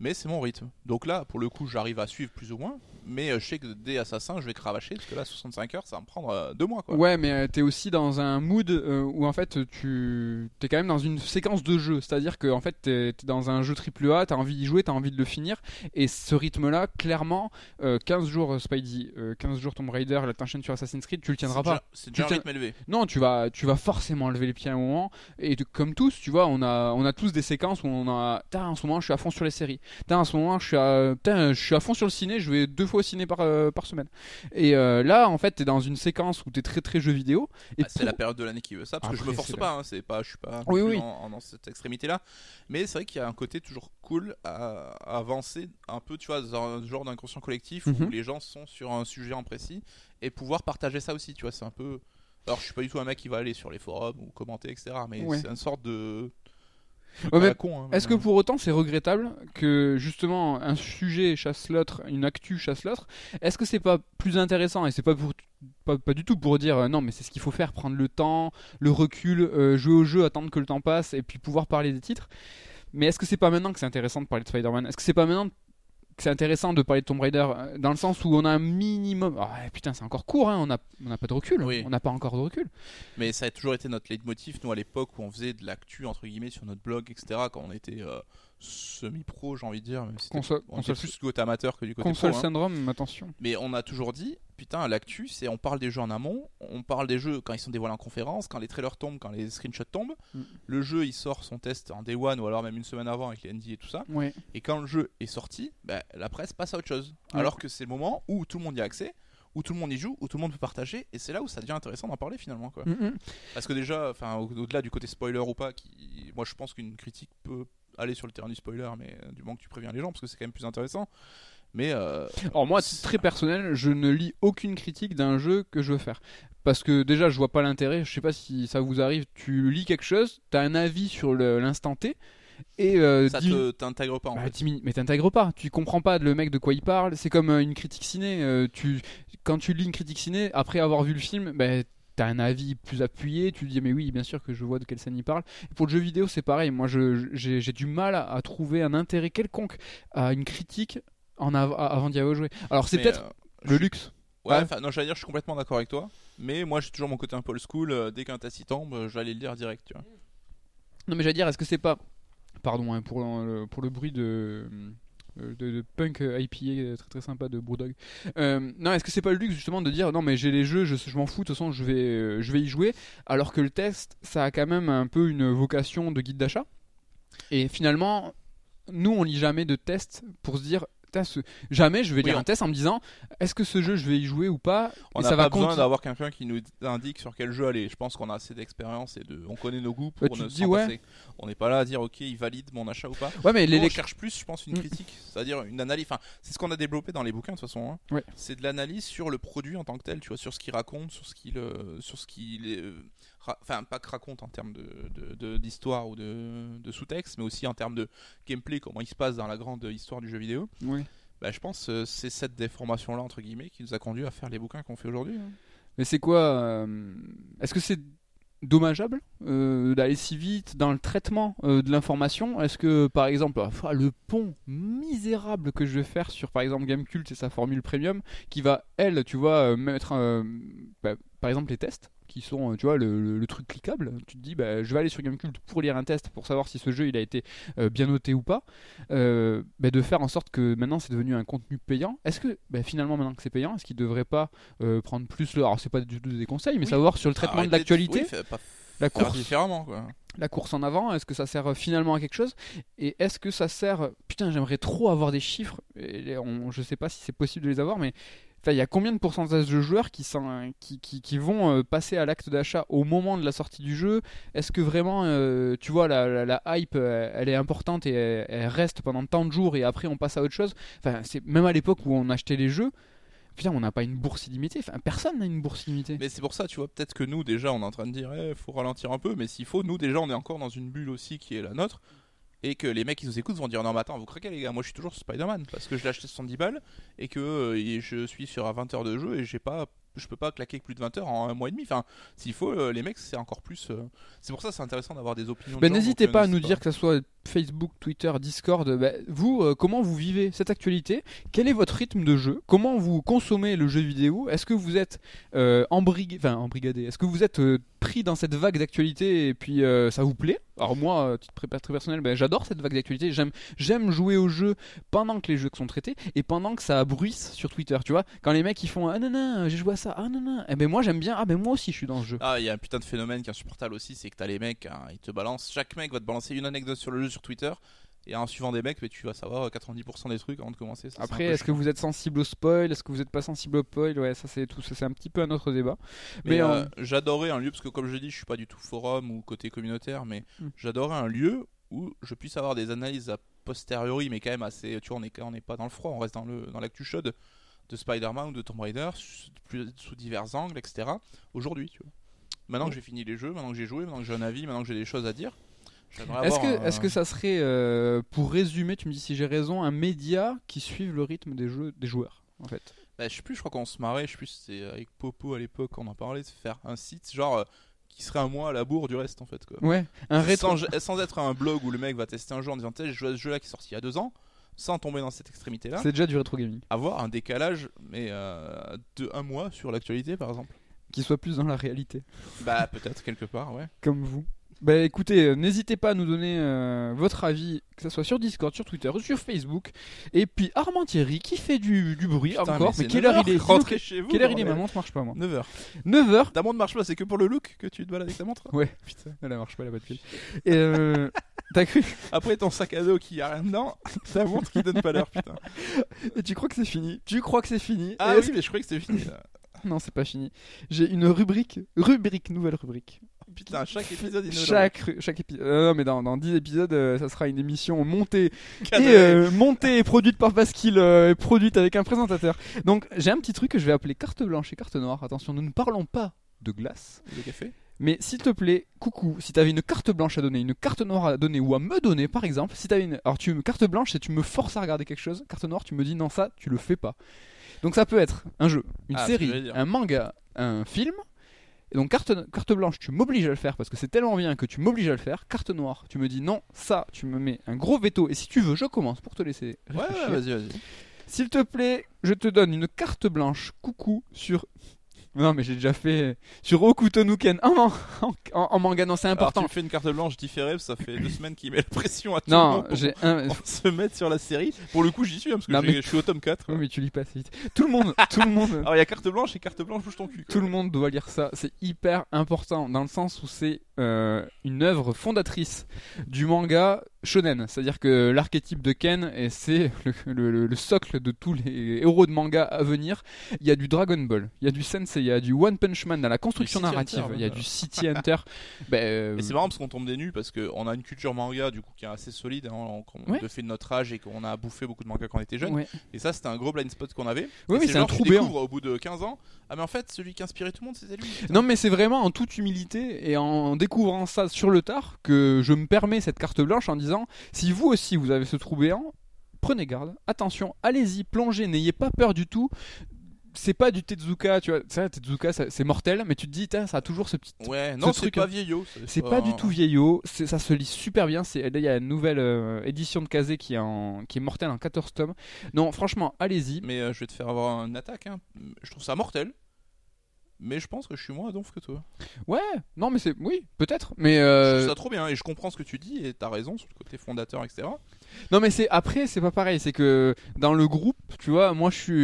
Mais c'est mon rythme. Donc là, pour le coup, j'arrive à suivre plus ou moins, mais euh, je sais que dès Assassin, je vais cravacher, parce que là, 65 heures, ça va me prendre euh, deux mois. Quoi. Ouais, mais euh, t'es aussi dans un mood où en fait tu t'es quand même dans une séquence de jeu, c'est-à-dire que en fait t'es dans un jeu triple A, t'as envie d'y jouer, t'as envie de le finir, et ce rythme-là, clairement, euh, 15 jours Spidey, euh, 15 jours Tomb Raider, là t'enchaînes sur Assassin's Creed, tu le tiendras pas. C'est déjà un rythme élevé. Non, tu vas, tu vas forcément lever les pieds à un moment. Et comme tous, tu vois, on a, on a tous des séquences où on a. En ce moment, je suis à fond sur les séries. Putain, en ce moment, je suis à, putain, je suis à fond sur le ciné. Je vais deux fois au ciné par, euh, par semaine. Et euh, là, en fait, t'es dans une séquence où t'es très très jeu vidéo. Et Bah, c'est la période de l'année qui veut ça, parce que je me force pas, hein, c'est pas, je suis pas Oui, non plus oui. en- en- dans cette extrémité-là. Mais c'est vrai qu'il y a un côté toujours cool à, à avancer un peu, tu vois, dans un genre d'inconscient collectif Mhm. où les gens sont sur un sujet en précis et pouvoir partager ça aussi, tu vois, c'est un peu. Alors, je suis pas du tout un mec qui va aller sur les forums ou commenter, etc. Mais Ouais. c'est une sorte de. Ouais, hein, Est-ce que pour autant c'est regrettable que justement un sujet chasse l'autre, une actu chasse l'autre? Est-ce que c'est pas plus intéressant et c'est pas pour pas, pas du tout pour dire euh, non mais c'est ce qu'il faut faire, prendre le temps, le recul, euh, jouer au jeu, attendre que le temps passe et puis pouvoir parler des titres? Mais est-ce que c'est pas maintenant que c'est intéressant de parler de Spider-Man? Est-ce que c'est pas maintenant c'est intéressant de parler de Tomb Raider euh, dans le sens où on a un minimum ah, putain c'est encore court hein, on n'a pas de recul Oui. on n'a pas encore de recul Mais ça a toujours été notre leitmotiv, nous, à l'époque où on faisait de l'actu, entre guillemets, sur notre blog, etc., quand on était euh, semi-pro, j'ai envie de dire. même si c'était- console, on console, plus du côté amateur que du côté console pro. hein. syndrome attention Mais on a toujours dit, putain, l'actu, c'est on parle des jeux en amont, on parle des jeux quand ils sont dévoilés en conférence, quand les trailers tombent, quand les screenshots tombent. Mm. Le jeu, il sort son test en day one ou alors même une semaine avant avec les ND et tout ça. ouais Et quand le jeu est sorti, bah, la presse passe à autre chose. Alors que c'est le moment où tout le monde y a accès, où tout le monde y joue, où tout le monde peut partager, et c'est là où ça devient intéressant d'en parler finalement. Quoi. Mhm. Parce que déjà, enfin, au-delà du côté spoiler ou pas, qui, moi je pense qu'une critique peut aller sur le terrain du spoiler, mais euh, du moment que tu préviens les gens, parce que c'est quand même plus intéressant. Mais euh, Alors moi, titre très personnel, je ne lis aucune critique d'un jeu que je veux faire. Parce que déjà, je vois pas l'intérêt. Je sais pas si ça vous arrive. Tu lis quelque chose, t'as un avis sur l'instant T, et euh, ça te t'intègre pas en bah, fait. mais t'intègres pas. Tu comprends pas le mec de quoi il parle. C'est comme une critique ciné. euh, tu, quand tu lis une critique ciné, après avoir vu le film, bah, Un avis plus appuyé, tu te dis mais oui bien sûr que je vois de quelle scène il parle. Et pour le jeu vidéo c'est pareil, moi j'ai du mal à, à trouver un intérêt quelconque à une critique en av- avant d'y avoir joué. Alors c'est peut-être euh, le luxe. Ouais, Ouais. enfin, non, j'allais dire, je suis complètement d'accord avec toi. Mais moi, j'ai toujours mon côté un peu old school. euh, dès qu'un y tombe, euh, je vais aller le lire direct. Tu vois. Non mais j'allais dire, est-ce que c'est pas, pardon hein, pour, le, pour le bruit de, euh, de, de punk euh, IPA euh, très très sympa de Brewdog. Euh, non, est-ce que c'est pas le luxe justement de dire non mais j'ai les jeux, je, je m'en fous, de toute façon je vais, euh, je vais y jouer, alors que le test ça a quand même un peu une vocation de guide d'achat? Et finalement, nous on lit jamais de test pour se dire. Putain, ce- Jamais je vais Oui, lire on- un test en me disant est-ce que ce jeu je vais y jouer ou pas On n'a pas va besoin d'avoir quelqu'un qui nous indique sur quel jeu aller. Je pense qu'on a assez d'expérience et de, on connaît nos goûts pour Bah, ne dis, ouais. On n'est pas là à dire ok, il valide mon achat ou pas. Ouais mais les Nous, on cherche plus, je pense, une Mm. critique, c'est-à-dire une analyse. Enfin, c'est ce qu'on a développé dans les bouquins de toute façon. hein. Ouais. C'est de l'analyse sur le produit en tant que tel, tu vois, sur ce qu'il raconte, sur ce qu'il, euh, sur ce qu'il, euh, enfin, pas que raconte en termes de, de- de- d'histoire ou de, de sous-texte, mais aussi en termes de gameplay, comment il se passe dans la grande histoire du jeu vidéo. Oui. Bah, je pense euh, c'est cette déformation-là entre guillemets qui nous a conduit à faire les bouquins qu'on fait aujourd'hui. hein. Mais c'est quoi euh, Est-ce que c'est dommageable euh, d'aller si vite dans le traitement euh, de l'information? Est-ce que, par exemple, ah, le pont misérable que je vais faire sur, par exemple, Gamecult et sa formule premium, qui va, elle, tu vois, mettre, bah, par exemple, les tests? Qui sont, euh, tu vois, le, le- le truc cliquable. Tu te dis, bah, je vais aller sur Gamecult pour lire un test pour savoir si ce jeu il a été euh, bien noté ou pas. Euh, bah, de faire en sorte que maintenant c'est devenu un contenu payant. Est-ce que, bah, finalement, maintenant que c'est payant, est-ce qu'il devrait pas euh, prendre plus le. Alors, c'est pas du tout des conseils, mais Oui. savoir sur le traitement de l'actualité, oui, la course, différemment quoi. la course en avant, est-ce que ça sert finalement à quelque chose? Et est-ce que ça sert. Putain, j'aimerais trop avoir des chiffres, et on- je sais pas si c'est possible de les avoir, mais. Enfin, il y a combien de pourcentage de joueurs qui, qui, qui, qui vont euh, passer à l'acte d'achat au moment de la sortie du jeu? Est-ce que vraiment, euh, tu vois, la, la, hype, euh, elle est importante et elle, reste pendant tant de jours et après on passe à autre chose? Enfin, c'est même à l'époque où on achetait les jeux, putain, on n'a pas une bourse illimitée. Personne n'a une bourse illimitée. Mais c'est pour ça, tu vois, peut-être que nous déjà on est en train de dire, il faut ralentir un peu, mais s'il faut, nous déjà on est encore dans une bulle aussi qui est la nôtre, et que les mecs qui nous écoutent vont dire, non mais attends, vous craquez les gars, moi je suis toujours Spider-Man, parce que je l'ai acheté 70 balles, et que euh, je suis sur à 20 heures de jeu, et j'ai pas, je peux pas claquer plus de 20 heures en un mois et demi, enfin, s'il faut, euh, les mecs c'est encore plus... euh, C'est pour ça c'est intéressant d'avoir des opinions. Ben, n'hésitez pas à nous dire que ça soit Facebook, Twitter, Discord, bah, vous, euh, comment vous vivez cette actualité? Quel est votre rythme de jeu? Comment vous consommez le jeu vidéo? Est-ce que vous êtes euh, embrig- enfin, embrigadé? Est-ce que vous êtes euh, pris dans cette vague d'actualité et puis ça vous plaît? Alors moi, titre très personnel, ben, j'adore cette vague d'actualité. J'aime, jouer au jeu pendant que les jeux sont traités et pendant que ça bruisse sur Twitter. Tu vois, quand les mecs ils font ah non non, j'ai joué à ça, ah non non. Et ben moi j'aime bien. Ah ben moi aussi je suis dans ce jeu. Ah, il y a un putain de phénomène qui est insupportable aussi, c'est que t'as les mecs, hein, ils te balancent, chaque mec va te balancer une anecdote sur le jeu sur Twitter, et en suivant des mecs, mais tu vas savoir 90% des trucs avant de commencer. ça, Après, est-ce que vous êtes sensible au spoil? Est-ce que vous n'êtes pas sensible au spoil? Ouais, ça c'est tout. Ça c'est un petit peu un autre débat. Mais, Mais, euh, euh, j'adorais un lieu, parce que comme je dis, je suis pas du tout forum ou côté communautaire, mais Mm. j'adorais un lieu où je puisse avoir des analyses a posteriori, mais quand même assez. Tu vois, on est, on n'est pas dans le froid, on reste dans le dans l'actu chaude de Spider-Man ou de Tomb Raider, plus- sous divers angles, etc. Aujourd'hui, tu vois. Maintenant que j'ai fini les jeux, maintenant que j'ai joué, maintenant que j'ai un avis, maintenant que j'ai des choses à dire. Est-ce que, un- ça serait, euh, pour résumer, tu me dis si j'ai raison, un média qui suive le rythme des jeux des joueurs en fait? Bah, je sais plus, je crois qu'on se marrait, je sais plus, c'est avec Popo à l'époque, on en parlait, de faire un site genre euh, qui serait un mois à la bourre du reste en fait. Quoi. Ouais, un rétro. sans, sans être un blog où le mec va tester un jeu en disant j'ai joué à ce jeu là qui est sorti il y a deux ans, sans tomber dans cette extrémité là, C'est déjà du rétro gaming. avoir un décalage mais euh, de un mois sur l'actualité par exemple. Qui soit plus dans la réalité, Bah peut-être quelque part, ouais. comme vous. Bah écoutez, euh, n'hésitez pas à nous donner euh, votre avis, que ce soit sur Discord, sur Twitter sur Facebook. Et puis Armand Thierry qui fait du, du bruit Putain, encore. Mais, quelle 9 heure il est chez vous. Quelle heure il est ma montre marche pas moi 9h. 9h Ta montre marche pas, c'est que pour le look que tu te balades avec ta montre Ouais. Putain. Elle marche pas, elle a pas de fil. Et euh, T'as cru Après ton sac à dos qui a rien dedans, ta montre qui donne pas l'heure, putain. Et tu crois que c'est fini? Tu crois que c'est fini? Ah oui, mais je croyais que c'était fini là. Non, c'est pas fini. J'ai une rubrique, rubrique, nouvelle rubrique. Putain, chaque épisode il Chaque, chaque épisode. euh, non, mais dans, dans 10 épisodes, euh, ça sera une émission montée Cadré. et euh, montée et produite par Pascal, euh, et produite avec un présentateur. Donc, j'ai un petit truc que je vais appeler carte blanche et carte noire. Attention, nous ne parlons pas de glace. Le café Mais s'il te plaît, coucou, si t'avais une carte blanche à donner, une carte noire à donner ou à me donner, par exemple, si t'avais une. Alors, tu me carte blanche, c'est tu me forces à regarder quelque chose. Carte noire, tu me dis non, ça, tu le fais pas. Donc, ça peut être un jeu, une Ah, série, un manga, un film. Et donc, carte, carte blanche, tu m'obliges à le faire parce que c'est tellement bien que tu m'obliges à le faire. Carte noire, tu me dis non, ça, tu me mets un gros veto. Et si tu veux, je commence pour te laisser Ouais, réfléchir. ouais, vas-y, vas-y. S'il te plaît, je te donne une carte blanche, coucou, sur. Non, mais j'ai déjà fait. Sur Okuto Nuken en, en, en- en manga, non, c'est Alors, important. tu me fais une carte blanche différée, ça fait deux semaines qu'il met la pression à tout le monde pour- j'ai un. pour se mettre sur la série. Pour le coup, j'y suis, hein, parce que Non, j'ai- mais- je suis au tome 4. Oui, mais tu lis pas assez vite. Tout le monde, tout le monde, Alors, il y a carte blanche et carte blanche, bouge ton cul. quoi. tout le monde doit lire ça. C'est hyper important dans le sens où c'est euh, une œuvre fondatrice du manga shonen. C'est-à-dire que l'archétype de Ken, et c'est le, le- le- le socle de tous les héros de manga à venir. Il y a du Dragon Ball, il y a du Sensei, il y a du One Punch Man dans la construction narrative, Hunter, il y a du City Hunter. Ben, euh, Et c'est marrant parce qu'on tombe des nues parce qu'on a une culture manga du coup qui est assez solide, hein, Ouais. de fait de notre âge et qu'on a bouffé beaucoup de mangas quand on était jeune. ouais. Et ça, c'était un gros blind spot qu'on avait. Oui, mais c'est un trou béant. au bout de 15 ans. Ah, mais en fait, celui qui inspirait tout le monde, c'était lui. putain. Non mais c'est vraiment en toute humilité et en découvrant ça sur le tard que je me permets cette carte blanche en disant si vous aussi vous avez ce trou béant, prenez garde, attention, allez-y, plongez, n'ayez pas peur du tout. C'est pas du Tezuka, tu vois, ça Tezuka c'est mortel, mais tu te dis ça a toujours ce petit Ouais, non, c'est pas hein. vieillot. c'est pas du tout vieillot, ça se lit super bien. Il y a une nouvelle euh, édition de Kazé qui est en qui est mortelle en 14 tomes. Non, franchement, allez-y. Mais euh, je vais te faire avoir une attaque. hein. Je trouve ça mortel. Mais je pense que je suis moins donf que toi. Ouais, non mais c'est oui, peut-être, mais Je euh, trouve ça trop bien et je comprends ce que tu dis et t'as raison sur le côté fondateur, etc. Non mais c'est après c'est pas pareil, c'est que dans le groupe, tu vois, moi je suis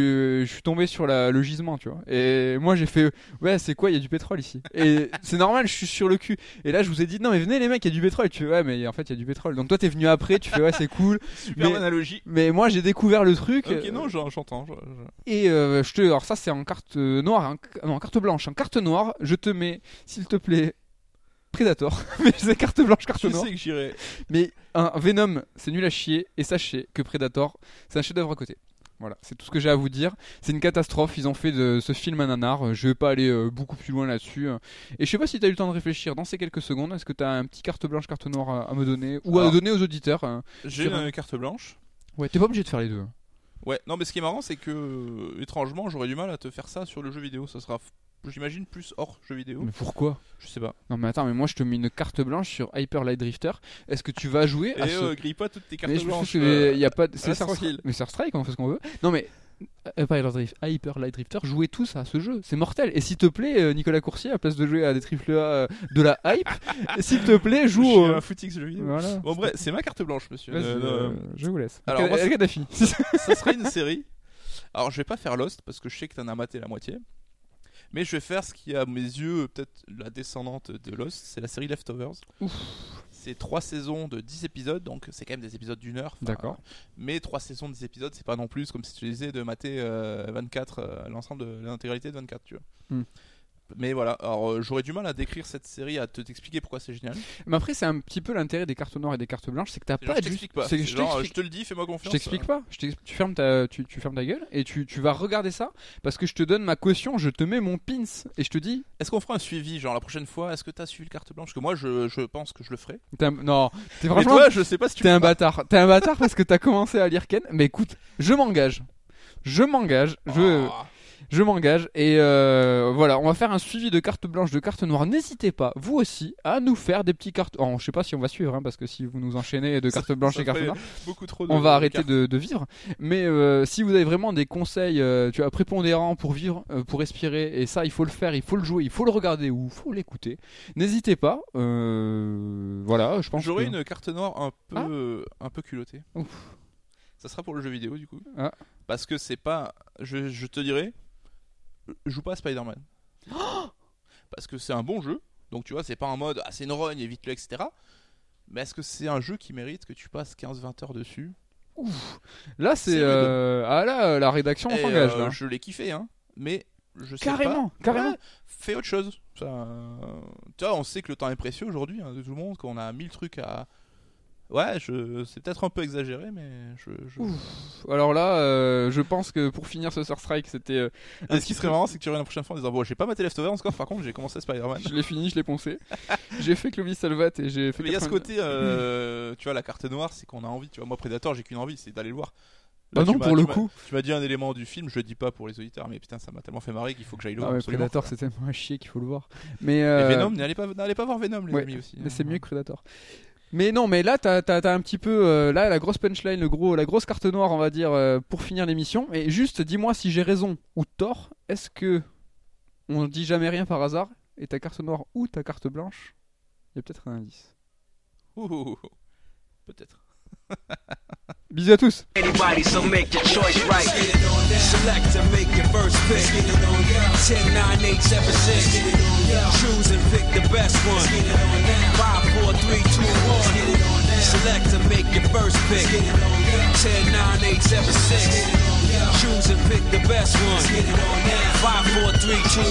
je suis tombé sur la, le gisement, tu vois. Et moi j'ai fait ouais, c'est quoi, il y a du pétrole ici? Et c'est normal, je suis sur le cul. Et là je vous ai dit non mais venez les mecs, il y a du pétrole. Tu fais ouais, mais en fait il y a du pétrole. Donc toi t'es venu après, tu fais ouais, c'est cool. Super Mais- analogie. Mais moi j'ai découvert le truc Ok, non, j'en- j'entends. je- je- et euh, je te alors ça c'est en carte euh, noire, en, non, en carte blanche, en carte noire, je te mets s'il te plaît Predator. mais c'est carte blanche, carte Je noire. sais que j'irai. Mais un Venom, c'est nul à chier. Et sachez que Predator, c'est un chef-d'œuvre à côté. Voilà, c'est tout ce que j'ai à vous dire. C'est une catastrophe. Ils ont fait de ce film un nanar. Je vais pas aller euh, beaucoup plus loin là-dessus. Et je sais pas si tu as eu le temps de réfléchir dans ces quelques secondes. Est-ce que tu as un petit carte blanche, carte noire à, à me donner ou à donner aux auditeurs hein. J'ai Sur une un- carte blanche. Ouais, t'es pas obligé de faire les deux. Ouais, non, mais ce qui est marrant, c'est que euh, étrangement, j'aurais du mal à te faire ça sur le jeu vidéo. Ça sera j'imagine plus hors jeu vidéo. Mais pourquoi? Je sais pas. Non mais attends, mais moi je te mets une carte blanche sur Hyper Light Drifter. Est-ce que tu vas jouer Et à ce... euh, grille pas toutes tes cartes Mais je blanches. euh, y a pas c'est tranquille. Mais Star Strike, on fait ce qu'on veut. Non mais euh, pas Hyper, Light Drifter, jouez tous à ce jeu, c'est mortel. Et s'il te plaît, Nicolas Coursier, à place de jouer à des triple A de la hype, s'il te plaît, joue au... un footix jeu vidéo. Voilà. Bon bref, c'est ma carte blanche, monsieur. Euh, euh, euh, je vous laisse. Alors, c'est- Gaddafi. ça serait une série. Alors, je vais pas faire Lost parce que je sais que t'en as maté la moitié. Mais je vais faire ce qui, à mes yeux, peut-être la descendante de Lost, c'est la série Leftovers. C'est trois saisons de 10 épisodes, donc c'est quand même des épisodes d'une heure. D'accord. Mais trois saisons de 10 épisodes, c'est pas non plus comme si tu disais de mater euh, 24, euh, l'ensemble de l'intégralité de 24, tu vois. Hmm. Mais voilà, alors euh, j'aurais du mal à décrire cette série, à te t'expliquer pourquoi c'est génial. Mais après, c'est un petit peu l'intérêt des cartes noires et des cartes blanches, c'est que t'as C'est genre, pas je t'explique pas. c'est je genre, t'explique- je te le dis, fais-moi confiance. Je t'explique pas. Je tu, fermes ta, tu, tu fermes ta gueule et tu, tu vas regarder ça parce que je te donne ma caution, je te mets mon pins et je te dis. Est-ce qu'on fera un suivi, genre la prochaine fois Est-ce que t'as suivi le carte blanche? Parce que moi, je, je pense que je le ferai. t'es un- non, t'es franchement. toi, je sais pas si tu T'es un bâtard. T'es un bâtard parce que t'as commencé à lire Ken. Mais écoute, je m'engage. Je m'engage. Je, Ah. Je m'engage. Et euh, voilà, on va faire un suivi de cartes blanches, de cartes noires. N'hésitez pas, vous aussi, à nous faire des petits cartes. Oh, je sais pas si on va suivre, hein, parce que si vous nous enchaînez de cartes blanches et cartes noires. beaucoup trop de on va arrêter de, de vivre. Mais euh, si vous avez vraiment des conseils, euh, tu vois, prépondérants pour vivre, pour respirer, et ça, il faut le faire, il faut le jouer, il faut le regarder ou il faut l'écouter. N'hésitez pas. Voilà, je pense. J'aurais que- une carte noire un Ah. peu, un peu culottée. Ouf. Ça sera pour le jeu vidéo du coup. Ah. Parce que c'est pas. Je, je te dirais. Joue pas à Spider-Man. Parce que c'est un bon jeu. Donc tu vois, c'est pas en mode ah, c'est une rogne, évite-le, etc. Mais est-ce que c'est un jeu qui mérite que tu passes 15-20 heures dessus? Là, c'est euh, ah là, la rédaction Et, s'engage euh. Je l'ai kiffé, hein. Mais je sais Carrément, pas. carrément. Ouais, fais autre chose. Ça, euh, Tu vois, on sait que le temps est précieux aujourd'hui hein, de tout le monde, qu'on a mille trucs à. Ouais, je... c'est peut-être un peu exagéré, mais je. je- Ouf. Alors là, euh, je pense que pour finir ce Star Strike, c'était. euh, un Et ce qui serait marrant, c'est que tu reviens la prochaine fois en disant Bon, j'ai pas maté Leftovers encore, par contre, j'ai commencé Spider-Man. Je l'ai fini, je l'ai poncé. j'ai fait Clovis Salvat et j'ai fait. Mais il y a ce 80 côté, euh, tu vois, la carte noire, c'est qu'on a envie. Tu vois, moi, Predator, j'ai qu'une envie, c'est d'aller le voir. Bah Là, non, pour le coup. Tu m'as dit un élément du film, je le dis pas pour les auditeurs, mais putain, ça m'a tellement fait marrer qu'il faut que j'aille le Ah voir. ouais, absolument. Predator, c'est tellement à chier qu'il faut le voir. Mais, euh, Venom, n'allez pas, pas voir Venom, les ouais, amis aussi. mais hein. c'est mieux que Predator. Mais non, mais là, t'as as, un petit peu euh, là la grosse punchline, le gros, la grosse carte noire, on va dire, euh, pour finir l'émission. Et juste, dis-moi si j'ai raison ou tort. Est-ce que on dit jamais rien par hasard et ta carte noire ou ta carte blanche, il y a peut-être un indice. Peut-être. Bisous à tous. Select and make your first pick. 10, 9, 8, 7, 6. Choose and pick the best one. 5, 4, 3, 2, 1. Select and make your first pick. 10, 9, 8, 7, 6. Choose and pick the best one. 5, 4, 3, 2, 1.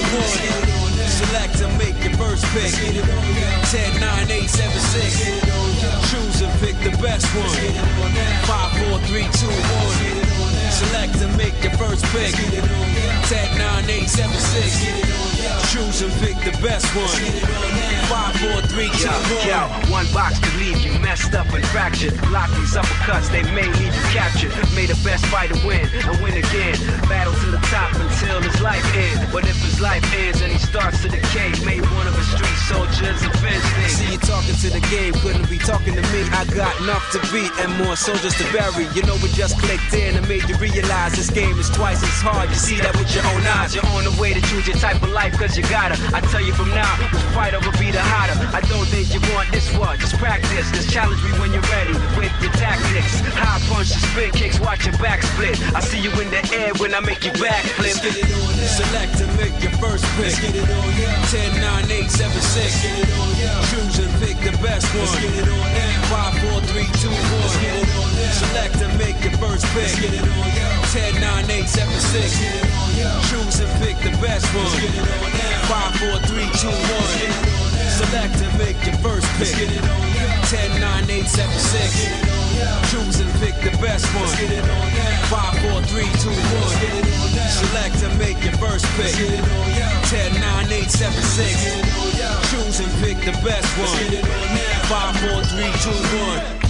Select and make your first pick. 10, 9, 8, 7, 6. Pick the best one. Five, four, three, two, one. Select and make your first pick. 10, 9, 8, 7, 6. Choose and pick the best one. Five, four, three, two, Yo, yo, one. box could leave you messed up and fractured. Lock these uppercuts, they may leave you captured. May the best fighter win and win again. Battle to the top until his life ends. But if his life ends and he starts to decay, may one of his street soldiers avenge See you talking to the game, couldn't be talking to me. I got enough to beat and more soldiers to bury. You know we just clicked in and made you realize this game is twice as hard. You see that with your own eyes. You're on the way to choose your type of life cause you gotta. I tell you from now, which fighter will be the hotter. I don't think you want this one, just practice. Just challenge me when you're ready with your tactics. High punch, spin kicks, watch your back split. I see you in the air when I make you backflip. Let's get it on. Select and make your first pick. Let's get it on. 10, 9, 8, 7, 6. Get it on. Choose and pick the best one. Let's get it on. 5, 4, 3, 2, 1. Get it on. Select and make your first pick. Let's get it on. 10, 9, 8, 7, 6. Get it on. Choose and pick the best one. Let's get it on. 5, 4, 3, 2, 1. Select and make your first pick. Let's get it on. 10, 9, 8, 7, 6. Choose and pick the best one. Let's get it on. 5, 4, 3, 2, 1. Select and make your first pick. 10, 9, 8, 7, 6. Choose and pick the best one. 5, 4, 3, 2, 1.